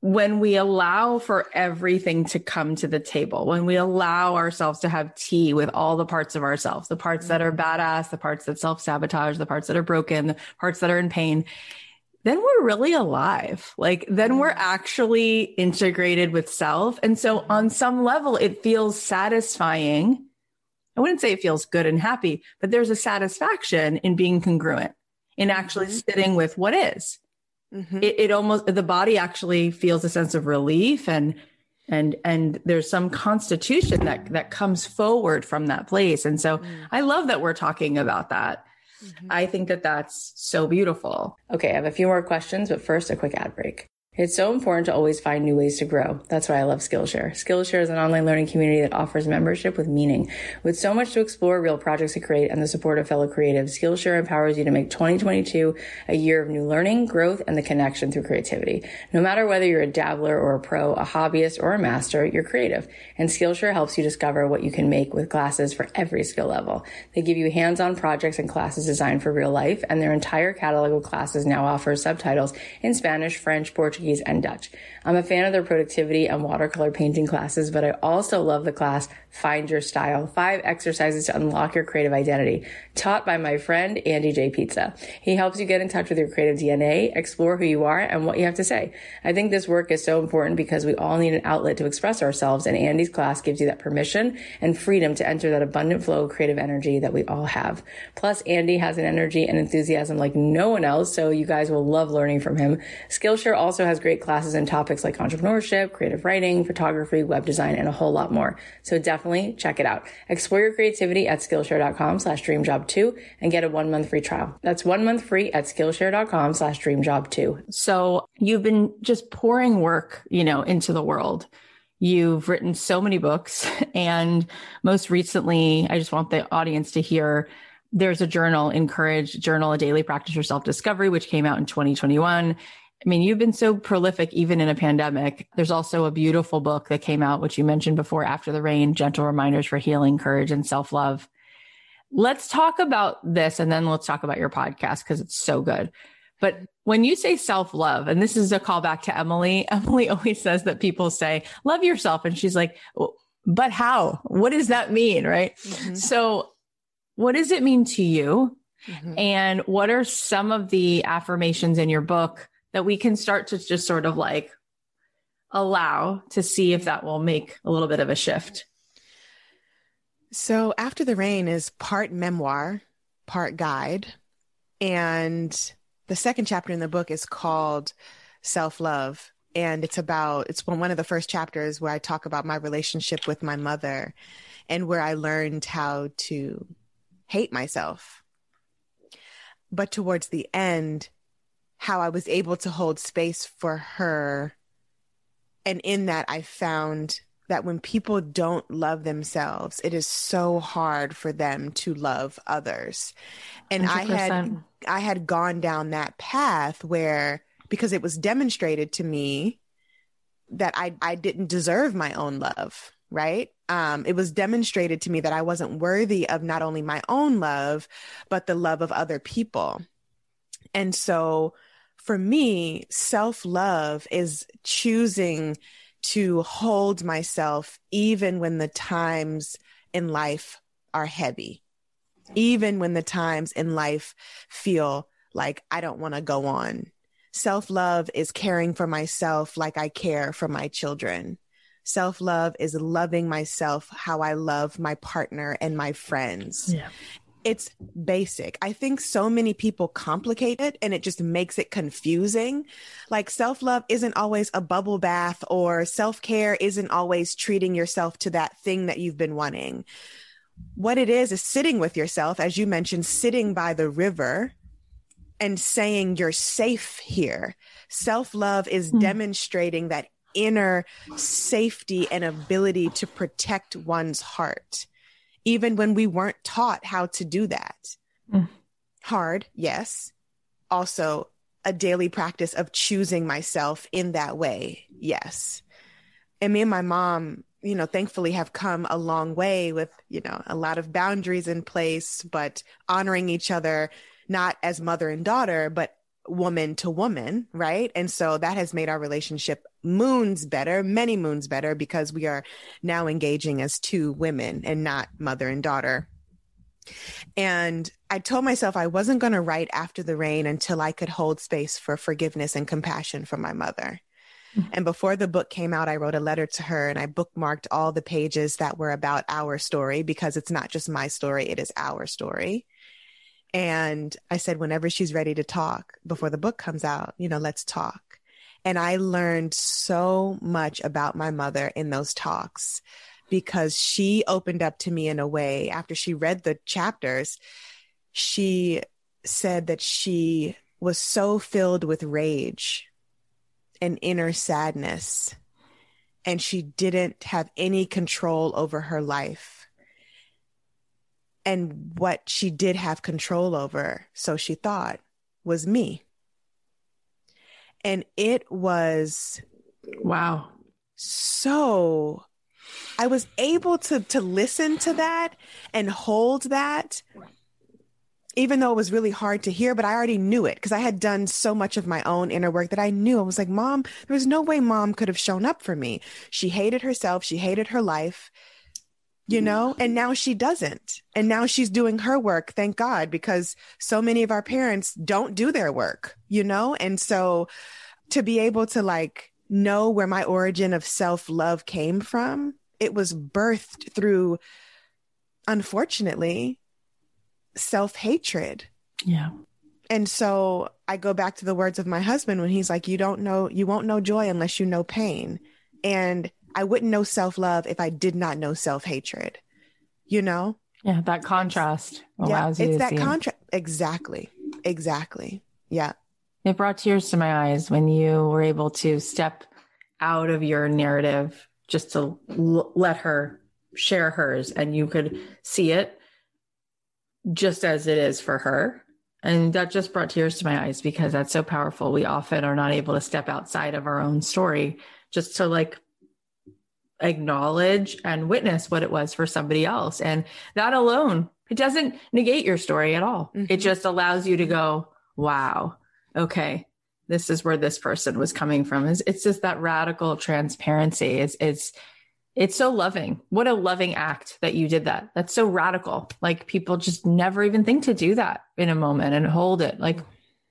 when we allow for everything to come to the table, when we allow ourselves to have tea with all the parts of ourselves, the parts that are mm-hmm. badass, the parts that self sabotage, the parts that are broken, the parts that are in pain, then we're really alive. Like then we're mm-hmm. actually integrated with self. And so on some level, it feels satisfying. I wouldn't say it feels good and happy, but there's a satisfaction in being congruent, in actually mm-hmm. sitting with what is. Mm-hmm. It, it almost, the body actually feels a sense of relief and, and and there's some constitution that that comes forward from that place and so mm. i love that we're talking about that Mm-hmm. I think that that's so beautiful. Okay, I have a few more questions, but first, a quick ad break. It's so important to always find new ways to grow. That's why I love Skillshare. Skillshare is an online learning community that offers membership with meaning. With so much to explore, real projects to create, and the support of fellow creatives, Skillshare empowers you to make 2022 a year of new learning, growth, and the connection through creativity. No matter whether you're a dabbler or a pro, a hobbyist or a master, you're creative. And Skillshare helps you discover what you can make with classes for every skill level. They give you hands-on projects and classes designed for real life, and their entire catalog of classes now offers subtitles in Spanish, French, Portuguese, Portuguese, and Dutch. I'm a fan of their productivity and watercolor painting classes, but I also love the class Find Your Style, five exercises to unlock your creative identity, taught by my friend Andy J. Pizza. He helps you get in touch with your creative DNA, explore who you are and what you have to say. I think this work is so important because we all need an outlet to express ourselves, and Andy's class gives you that permission and freedom to enter that abundant flow of creative energy that we all have. Plus, Andy has an energy and enthusiasm like no one else, so you guys will love learning from him. Skillshare also has great classes in topics like entrepreneurship, creative writing, photography, web design, and a whole lot more. So definitely definitely check it out. Explore your creativity at Skillshare.com slash dreamjob2 and get a one month free trial. That's one month free at Skillshare.com slash dreamjob2. So you've been just pouring work, you know, into the world. You've written so many books and most recently, I just want the audience to hear there's a journal, In Courage Journal, a daily practice for self discovery, which came out in 2021. I mean, you've been so prolific even in a pandemic. There's also a beautiful book that came out, which you mentioned before, After the Rain Gentle Reminders for Healing, Courage, and Self Love. let's talk about this and then let's talk about your podcast because it's so good. But when you say self love, and this is a callback to Emily, Emily always says that people say, love yourself. And she's like, but how? What does that mean? Right. Mm-hmm. So, what does it mean to you? Mm-hmm. And what are some of the affirmations in your book that we can start to just sort of like allow to see if that will make a little bit of a shift? So, After the Rain is part memoir, part guide. And the second chapter in the book is called Self Love. And it's about, it's one of the first chapters where I talk about my relationship with my mother and where I learned how to hate myself. But towards the end, how I was able to hold space for her. And in that, I found that when people don't love themselves, it is so hard for them to love others. And 100%. I had I had gone down that path where because it was demonstrated to me that I I didn't deserve my own love, right? Um, it was demonstrated to me that I wasn't worthy of not only my own love, but the love of other people. And so for me, self love is choosing to hold myself even when the times in life are heavy, even when the times in life feel like I don't want to go on. Self love is caring for myself like I care for my children. Self love is loving myself how I love my partner and my friends. Yeah it's basic. I think so many people complicate it and it just makes it confusing. Like self love isn't always a bubble bath or self care isn't always treating yourself to that thing that you've been wanting. What it is is sitting with yourself, as you mentioned, sitting by the river and saying you're safe here. Self love is mm. demonstrating that inner safety and ability to protect one's heart even when we weren't taught how to do that. Mm. Hard, yes. Also, a daily practice of choosing myself in that way, yes. And me and my mom, you know, thankfully have come a long way with, you know, a lot of boundaries in place, but honoring each other, not as mother and daughter, but woman to woman, right? And so that has made our relationship moons better, many moons better, because we are now engaging as two women and not mother and daughter. And I told myself I wasn't going to write after the rain until I could hold space for forgiveness and compassion for my mother. Mm-hmm. And before the book came out, I wrote a letter to her and I bookmarked all the pages that were about our story because it's not just my story, it is our story. And I said, whenever she's ready to talk before the book comes out, you know, let's talk. And I learned so much about my mother in those talks because she opened up to me in a way after she read the chapters. She said that she was so filled with rage and inner sadness, and she didn't have any control over her life. And what she did have control over, so she thought, was me. And it was wow. So i was able to to listen to that and hold that even though it was really hard to hear but i already knew it because i had done so much of my own inner work that i knew. I was like mom there was no way mom could have shown up for me. She hated herself. She hated her life you mm-hmm. know? And now she doesn't. And now she's doing her work thank god because so many of our parents don't do their work you know? And so to be able to like know where my origin of self-love came from it was birthed through unfortunately self-hatred. Yeah. And so i go back to the words of my husband when he's like you don't know you won't know joy unless you know pain. And I wouldn't know self love if I did not know self hatred. You know? Yeah, that contrast allows you to see. yeah, you. It's that contrast. Exactly. Exactly. Yeah. It brought tears to my eyes when you were able to step out of your narrative just to l- let her share hers and you could see it just as it is for her. And that just brought tears to my eyes because that's so powerful. We often are not able to step outside of our own story just to like acknowledge and witness what it was for somebody else. And that alone It doesn't negate your story at all. Mhm. It just allows you to go, wow, okay, this is where this person was coming from. It's, it's just that radical transparency. It's, it's, it's so loving. What a loving act that you did that. That's so radical. Like people just never even think to do that in a moment and hold it. Like,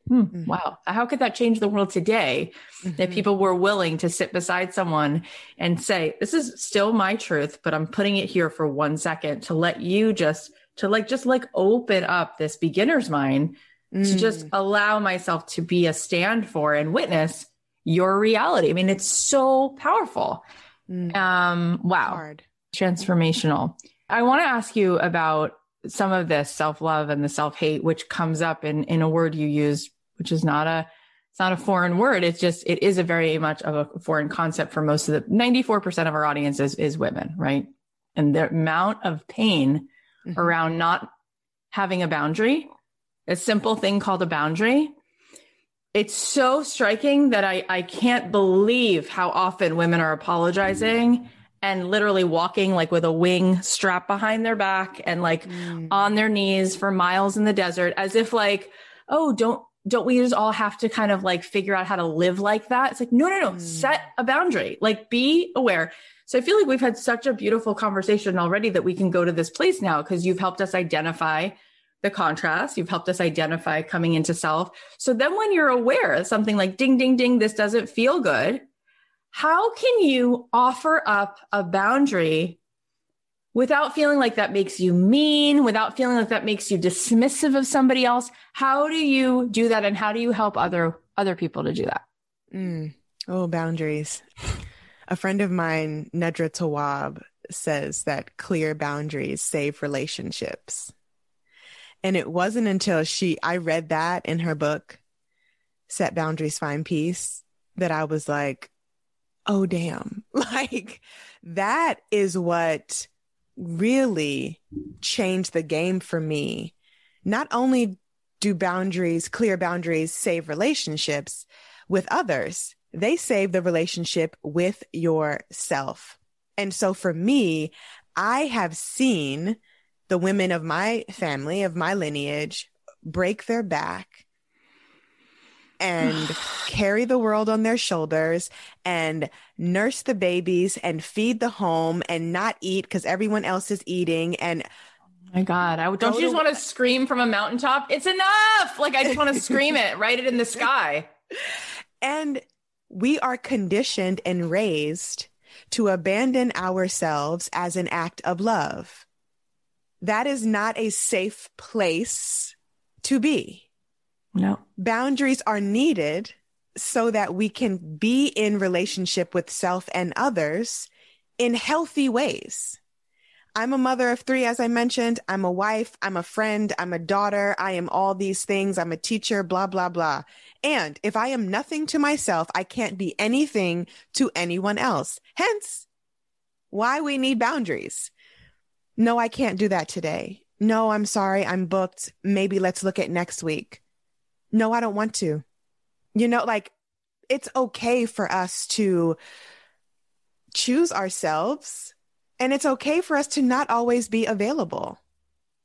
hmm, Mhm. wow, how could that change the world today? that Mhm. people were willing to sit beside someone and say, this is still my truth, but I'm putting it here for one second to let you just, to like, just like open up this beginner's mind to Mm. just allow myself to be a stand for and witness your reality. I mean, it's so powerful. Mm. Um, wow hard. transformational. I want to ask you about some of this self-love and the self-hate, which comes up in, in a word you use, which is not a, it's not a foreign word. It's just, it is a very much of a foreign concept for most of the 94% of our audience is, is women, right? And the amount of pain Mhm. around not having a boundary, a simple thing called a boundary. It's so striking that I, I can't believe how often women are apologizing and literally walking like with a wing strapped behind their back and like Mm. on their knees for miles in the desert as if like, oh, don't, don't we just all have to kind of like figure out how to live like that? It's like, no, no, no, Mm. set a boundary, like be aware. So I feel like we've had such a beautiful conversation already that we can go to this place now because you've helped us identify the contrast. You've helped us identify coming into self. So then when you're aware of something like ding, ding, ding, this doesn't feel good, how can you offer up a boundary without feeling like that makes you mean, without feeling like that makes you dismissive of somebody else? How do you do that? And how do you help other, other people to do that? Mm. Oh, boundaries. A friend of mine, Nedra Tawwab, says that clear boundaries save relationships. And it wasn't until she, I read that in her book, Set Boundaries, Find Peace, that I was like, oh, damn. Like, that is what really changed the game for me. Not only do boundaries, clear boundaries save relationships with others, they save the relationship with yourself. And so for me, I have seen the women of my family, of my lineage, break their back and carry the world on their shoulders and nurse the babies and feed the home and not eat because everyone else is eating and oh My God, I don't you just want to scream from a mountaintop? It's enough. Like I just want to scream it, write it in the sky. And we are conditioned and raised to abandon ourselves as an act of love. That is not a safe place to be. No. Boundaries are needed so that we can be in relationship with self and others in healthy ways. I'm a mother of three, as I mentioned. I'm a wife. I'm a friend. I'm a daughter. I am all these things. I'm a teacher, blah, blah, blah. And if I am nothing to myself, I can't be anything to anyone else. Hence, why we need boundaries. No, I can't do that today. No, I'm sorry. I'm booked. Maybe let's look at next week. No, I don't want to. You know, like it's okay for us to choose ourselves and it's okay for us to not always be available.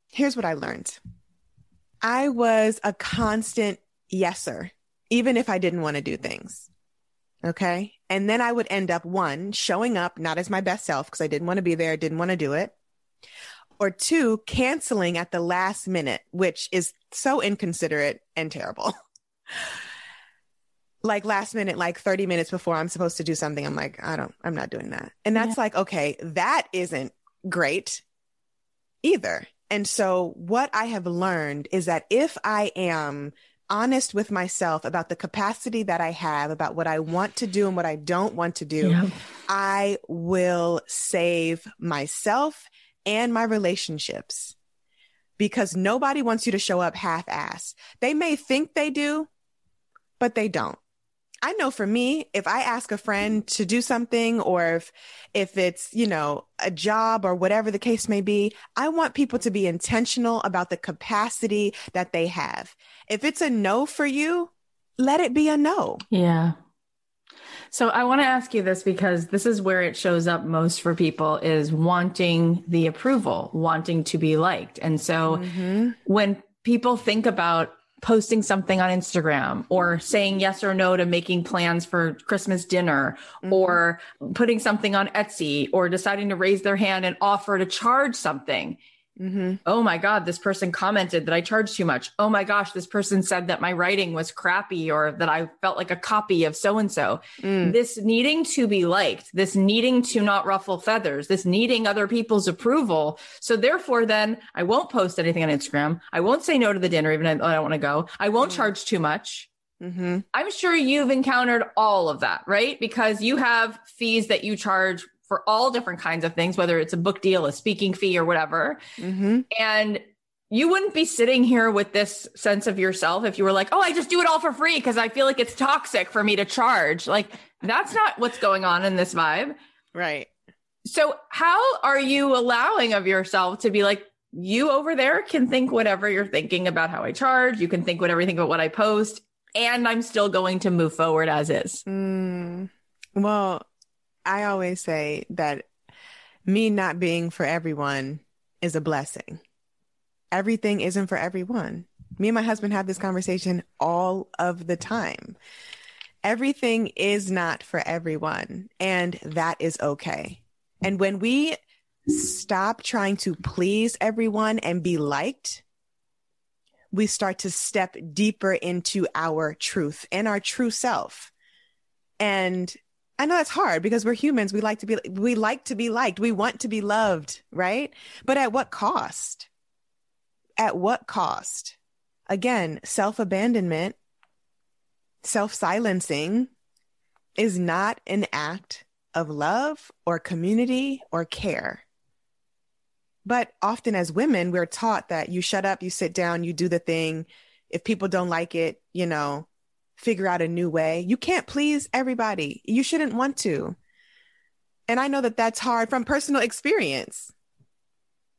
Here's what I learned I was a constant yeser, even if I didn't want to do things. Okay. And then I would end up one, showing up not as my best self because I didn't want to be there, didn't want to do it. Or two, canceling at the last minute, which is so inconsiderate and terrible. like last minute, like 30 minutes before I'm supposed to do something, I'm like, I don't, I'm not doing that. And that's like, okay, that isn't great either. And so what I have learned is that if I am honest with myself about the capacity that I have, about what I want to do and what I don't want to do, Yeah. I will save myself and my relationships because nobody wants you to show up half ass. They may think they do, but they don't. I know for me, if I ask a friend to do something or if if it's, you know, a job or whatever the case may be, I want people to be intentional about the capacity that they have. If it's a no for you, let it be a no. Yeah. So I want to ask you this because this is where it shows up most for people is wanting the approval, wanting to be liked. And so mm-hmm. when people think about posting something on Instagram or saying yes or no to making plans for Christmas dinner mm-hmm. or putting something on Etsy or deciding to raise their hand and offer to charge something. Mm-hmm. Oh my God, this person commented that I charged too much. Oh my gosh, this person said that my writing was crappy or that I felt like a copy of so and so. This needing to be liked, this needing to not ruffle feathers, this needing other people's approval. So therefore, then I won't post anything on Instagram. I won't say no to the dinner, even though I don't want to go. I won't mm charge too much. Mm-hmm. I'm sure you've encountered all of that, right? Because you have fees that you charge for all different kinds of things, whether it's a book deal, a speaking fee, or whatever. Mm-hmm. And you wouldn't be sitting here with this sense of yourself if you were like, oh, I just do it all for free because I feel like it's toxic for me to charge. Like, that's not what's going on in this vibe. Right. So, how are you allowing of yourself to be like, you over there can think whatever you're thinking about how I charge. You can think whatever you think about what I post, and I'm still going to move forward as is. Mm, well, I always say that me not being for everyone is a blessing. Everything isn't for everyone. Me and my husband have this conversation all of the time. Everything is not for everyone, and that is okay. And when we stop trying to please everyone and be liked, we start to step deeper into our truth and our true self. And I know that's hard because we're humans. We like to be we like to be liked. We want to be loved, right? But at what cost? At what cost? Again, self-abandonment, self-silencing is not an act of love or community or care. But often as women, we're taught that you shut up, you sit down, you do the thing. If people don't like it, you know, figure out a new way. You can't please everybody. You shouldn't want to. And I know that that's hard from personal experience,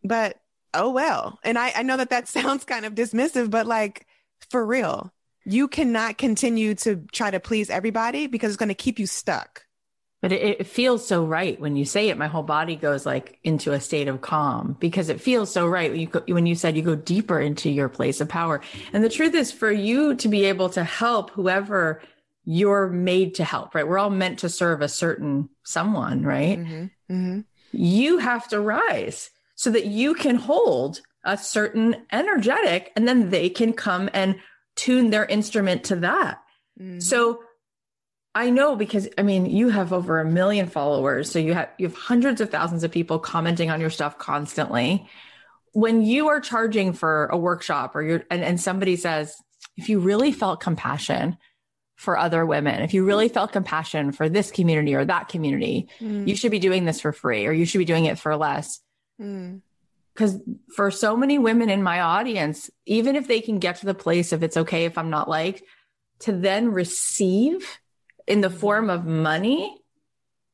but oh well. And I, I know that that sounds kind of dismissive, but like for real, you cannot continue to try to please everybody because it's going to keep you stuck. But it, it, feels so right when you say it. My whole body goes like into a state of calm because it feels so right when you go, when you said you go deeper into your place of power. And the truth is, for you to be able to help whoever you're made to help, right? We're all meant to serve a certain someone, right? Mm-hmm. Mm-hmm. You have to rise so that you can hold a certain energetic, and then they can come and tune their instrument to that. Mm-hmm. So I know because I mean you have over a million followers, so you have you have hundreds of thousands of people commenting on your stuff constantly. When you are charging for a workshop or you're and, and somebody says, if you really felt compassion for other women, if you really felt compassion for this community or that community, mm. you should be doing this for free or you should be doing it for less. Because mm. for so many women in my audience, even if they can get to the place of it's okay if I'm not liked, to then receive in the form of money,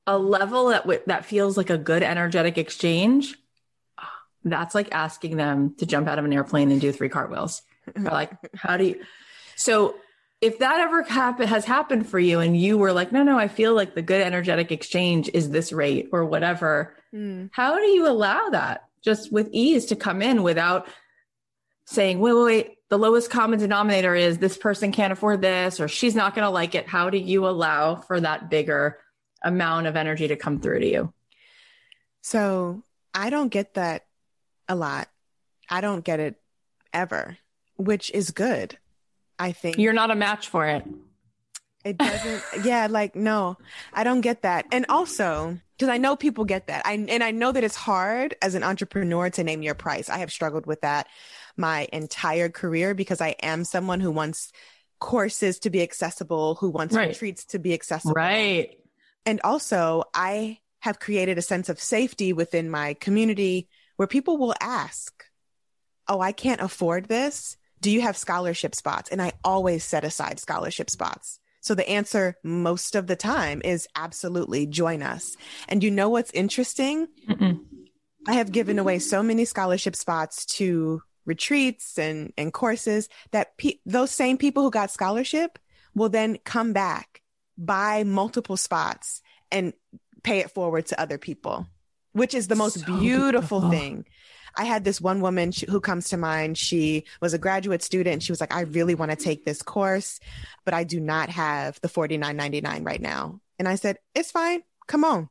a level that w- that feels like a good energetic exchange, that's like asking them to jump out of an airplane and do three cartwheels. like, how do you? So if that ever happen, has happened for you and you were like, no, no, I feel like the good energetic exchange is this rate or whatever. Mm. How do you allow that just with ease to come in without saying, wait, wait, wait, the lowest common denominator is this person can't afford this or she's not going to like it. How do you allow for that bigger amount of energy to come through to you? So I don't get that a lot. I don't get it ever, which is good. I think you're not a match for it. It doesn't, yeah, like, no, I don't get that. And also, because I know people get that. I, and I know that it's hard as an entrepreneur to name your price. I have struggled with that my entire career because I am someone who wants courses to be accessible, who wants right. retreats to be accessible. Right. And also, I have created a sense of safety within my community where people will ask, Oh, I can't afford this. Do you have scholarship spots? And I always set aside scholarship spots. So the answer most of the time is absolutely join us. And you know what's interesting? Mm-mm. I have given away so many scholarship spots to retreats and, and courses that pe- those same people who got scholarship will then come back buy multiple spots and pay it forward to other people, which is the most So beautiful, beautiful. thing. I had this one woman who comes to mind. She was a graduate student. She was like, I really want to take this course, but I do not have the forty nine ninety nine right now. And I said, It's fine. Come on.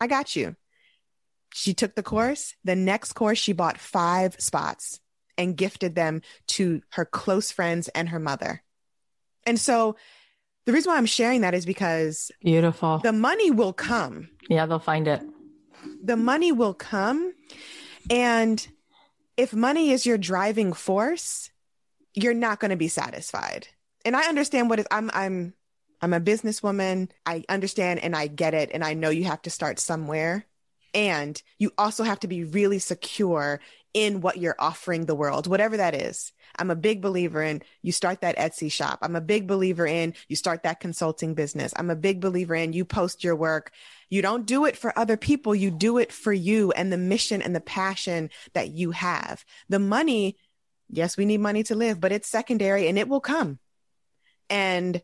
I got you. She took the course. The next course, she bought five spots and gifted them to her close friends and her mother. And so the reason why I'm sharing that is because Beautiful. the money will come. yeah, they'll find it. The money will come. And if money is your driving force, you're not going to be satisfied. And I understand what it, I'm, I'm, I'm a businesswoman. I understand and I get it. And I know you have to start somewhere. And you also have to be really secure in what you're offering the world, whatever that is. I'm a big believer in you start that Etsy shop. I'm a big believer in you start that consulting business. I'm a big believer in you post your work. You don't do it for other people. You do it for you and the mission and the passion that you have. The money, yes, we need money to live, but it's secondary and it will come. And,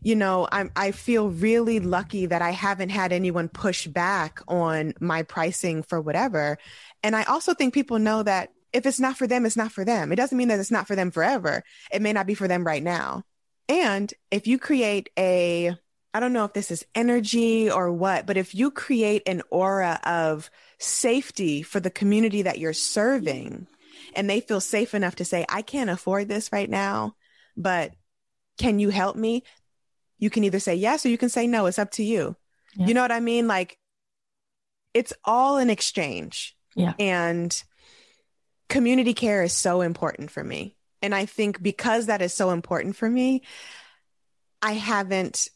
you know, I'm, I feel really lucky that I haven't had anyone push back on my pricing for whatever. And I also think people know that if it's not for them, it's not for them. It doesn't mean that it's not for them forever. It may not be for them right now. And if you create a, I don't know if this is energy or what, but if you create an aura of safety for the community that you're serving and they feel safe enough to say, I can't afford this right now, but can you help me? You can either say yes or you can say no. It's up to you. Yeah. You know what I mean? Like it's all an exchange. Yeah. And community care is so important for me. And I think because that is so important for me, I haven't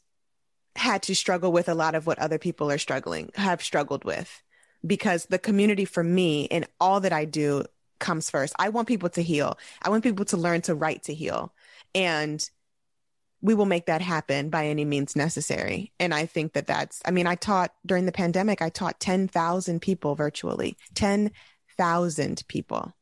had to struggle with a lot of what other people are struggling, have struggled with, because the community for me and all that I do comes first. I want people to heal. I want people to learn to write to heal. And we will make that happen by any means necessary. And I think that that's, I mean, I taught during the pandemic, I taught 10,000 people virtually, 10,000 people.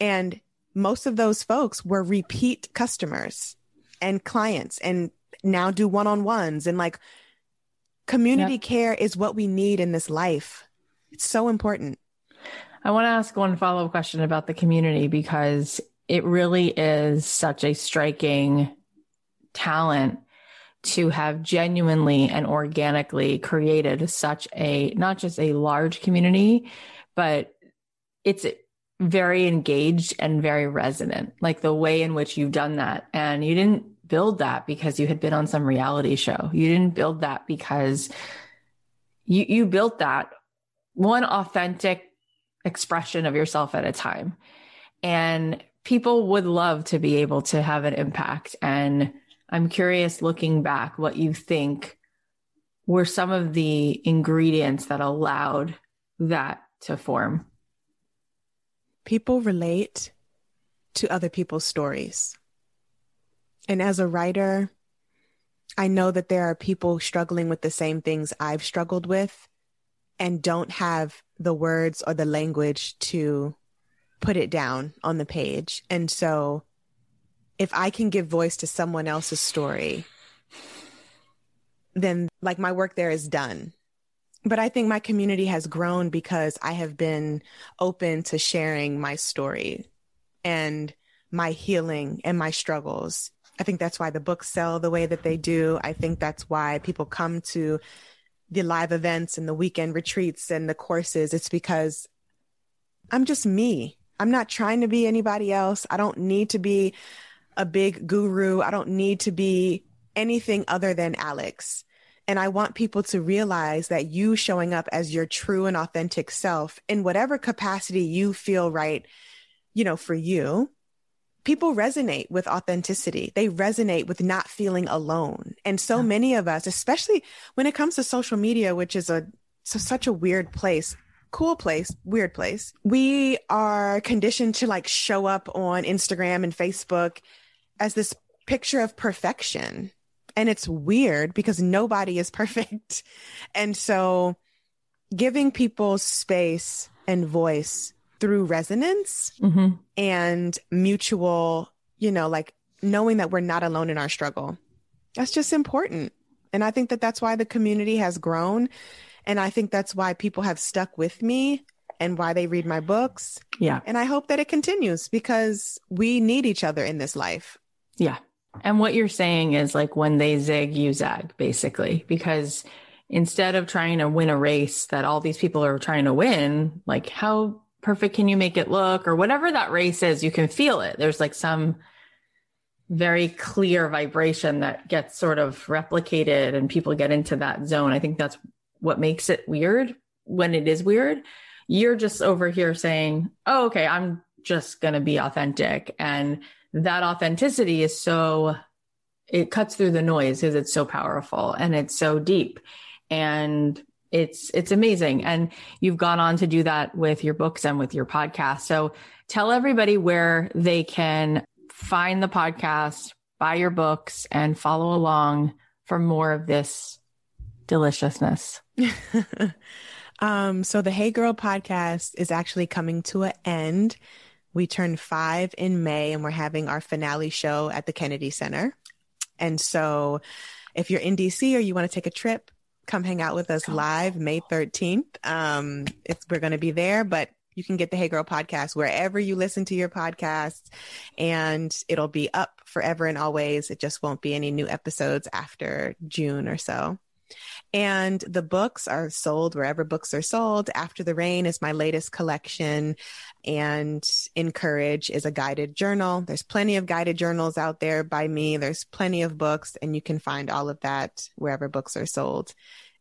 And most of those folks were repeat customers and clients and now do one on ones. And like community Yep. care is what we need in this life. It's so important. I want to ask one follow up question about the community because it really is such a striking talent to have genuinely and organically created such a not just a large community, but it's very engaged and very resonant, like the way in which you've done that. And you didn't build that because you had been on some reality show. You didn't build that because you you built that one authentic expression of yourself at a time. And people would love to be able to have an impact. And I'm curious looking back what you think were some of the ingredients that allowed that to form. People relate to other people's stories. And as a writer, I know that there are people struggling with the same things I've struggled with and don't have the words or the language to put it down on the page. And so if I can give voice to someone else's story, then like my work there is done. But I think my community has grown because I have been open to sharing my story and my healing and my struggles. I think that's why the books sell the way that they do. I think that's why people come to the live events and the weekend retreats and the courses. It's because I'm just me. I'm not trying to be anybody else. I don't need to be a big guru. I don't need to be anything other than Alex. And I want people to realize that you showing up as your true and authentic self in whatever capacity you feel right, you know, for you, people resonate with authenticity. They resonate with not feeling alone. And so Yeah. many of us, especially when it comes to social media, which is a so such a weird place, cool place, weird place. We are conditioned to like show up on Instagram and Facebook as this picture of perfection. And it's weird because nobody is perfect. And so giving people space and voice through resonance Mm-hmm. and mutual, you know, like knowing that we're not alone in our struggle. That's just important. And I think that that's why the community has grown. And I think that's why people have stuck with me and why they read my books. Yeah. And I hope that it continues because we need each other in this life. Yeah. And what you're saying is like when they zig, you zag, basically, because instead of trying to win a race that all these people are trying to win, like how perfect can you make it look or whatever that race is, you can feel it. There's like some very clear vibration that gets sort of replicated and people get into that zone. I think that's what makes it weird when it is weird. You're just over here saying, Oh, okay, I'm just going to be authentic. And that authenticity is so, it cuts through the noise because it's so powerful and it's so deep. And it's, it's amazing. And you've gone on to do that with your books and with your podcast. So tell everybody where they can find the podcast, buy your books, and follow along for more of this deliciousness. um, so the Hey Girl podcast is actually coming to an end. We turned five in May and we're having our finale show at the Kennedy Center. And so if you're in DC or you want to take a trip, come hang out with us live May 13th. Um, it's, we're going to be there, but you can get the Hey Girl podcast wherever you listen to your podcasts and it'll be up forever and always. It just won't be any new episodes after June or so. And the books are sold wherever books are sold. After the Rain is my latest collection and In Courage is a guided journal. There's plenty of guided journals out there by me. There's plenty of books and you can find all of that wherever books are sold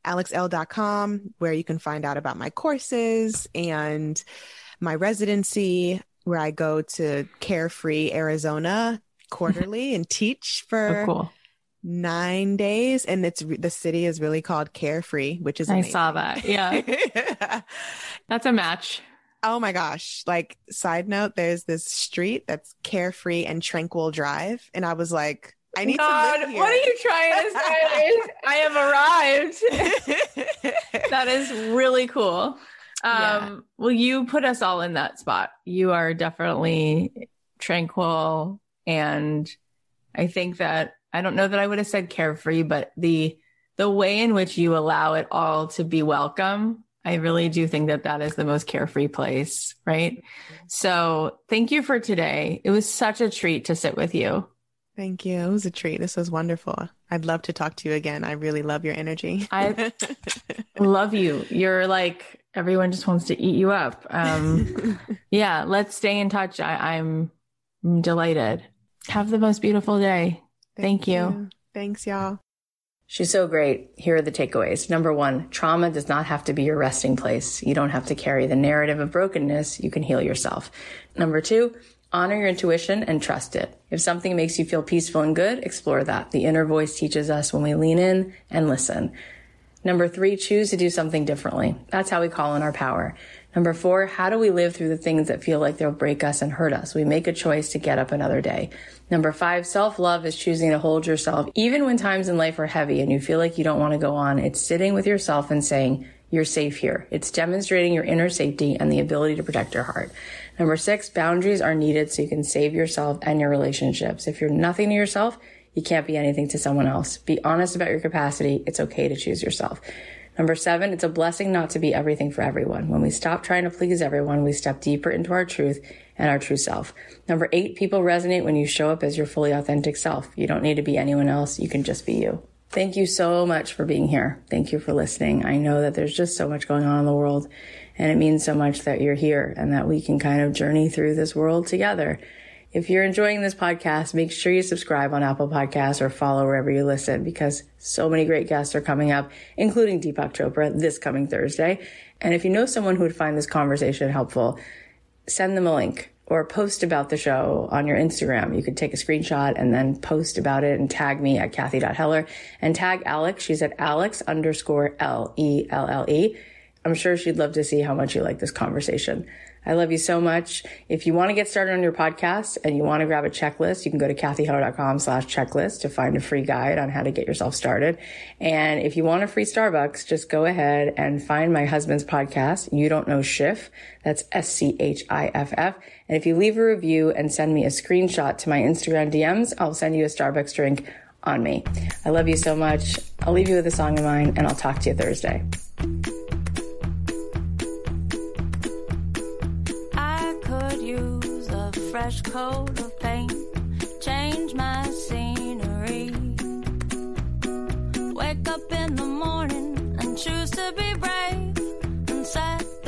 alexelle.com, where you can find out about my courses and my residency, where I go to Carefree, Arizona quarterly and teach for oh, cool. Nine days. And it's the city is really called Carefree, which is amazing. I saw that. Yeah. that's a match. Oh my gosh. Like, side note, there's this street that's Carefree and Tranquil Drive. And I was like, I need God, to live here. What are you trying to say? I have arrived. that is really cool. Um, yeah. Well, you put us all in that spot. You are definitely tranquil. And I think that, I don't know that I would have said carefree, but the, the way in which you allow it all to be welcome, I really do think that that is the most carefree place. Right. So thank you for today. It was such a treat to sit with you. Thank you. It was a treat. This was wonderful. I'd love to talk to you again. I really love your energy. I love you. You're like everyone just wants to eat you up. Um, yeah, let's stay in touch. I, am delighted. Have the most beautiful day. Thank, Thank you. you. Thanks, y'all. She's so great. Here are the takeaways. Number one, trauma does not have to be your resting place. You don't have to carry the narrative of brokenness. You can heal yourself. Number two, Honor your intuition and trust it. If something makes you feel peaceful and good, explore that. The inner voice teaches us when we lean in and listen. Number three, choose to do something differently. That's how we call in our power. Number four, how do we live through the things that feel like they'll break us and hurt us? We make a choice to get up another day. Number five, self-love is choosing to hold yourself even when times in life are heavy and you feel like you don't want to go on. It's sitting with yourself and saying, you're safe here. It's demonstrating your inner safety and the ability to protect your heart. Number six, boundaries are needed so you can save yourself and your relationships. If you're nothing to yourself, you can't be anything to someone else. Be honest about your capacity. It's okay to choose yourself. Number seven, it's a blessing not to be everything for everyone. When we stop trying to please everyone, we step deeper into our truth and our true self. Number eight, people resonate when you show up as your fully authentic self. You don't need to be anyone else. You can just be you. Thank you so much for being here. Thank you for listening. I know that there's just so much going on in the world and it means so much that you're here and that we can kind of journey through this world together. If you're enjoying this podcast, make sure you subscribe on Apple Podcasts or follow wherever you listen because so many great guests are coming up, including Deepak Chopra this coming Thursday. And if you know someone who would find this conversation helpful, send them a link or post about the show on your Instagram. You could take a screenshot and then post about it and tag me at Cathy.Heller and tag Alex. She's at Alex underscore L E L L E. I'm sure she'd love to see how much you like this conversation. I love you so much. If you want to get started on your podcast and you want to grab a checklist, you can go to cathyheller.com slash checklist to find a free guide on how to get yourself started. And if you want a free Starbucks, just go ahead and find my husband's podcast, You Don't Know Schiff. That's S-C-H-I-F-F. And if you leave a review and send me a screenshot to my Instagram DMs, I'll send you a Starbucks drink on me. I love you so much. I'll leave you with a song of mine and I'll talk to you Thursday. Fresh coat of paint, change my scenery. Wake up in the morning and choose to be brave and set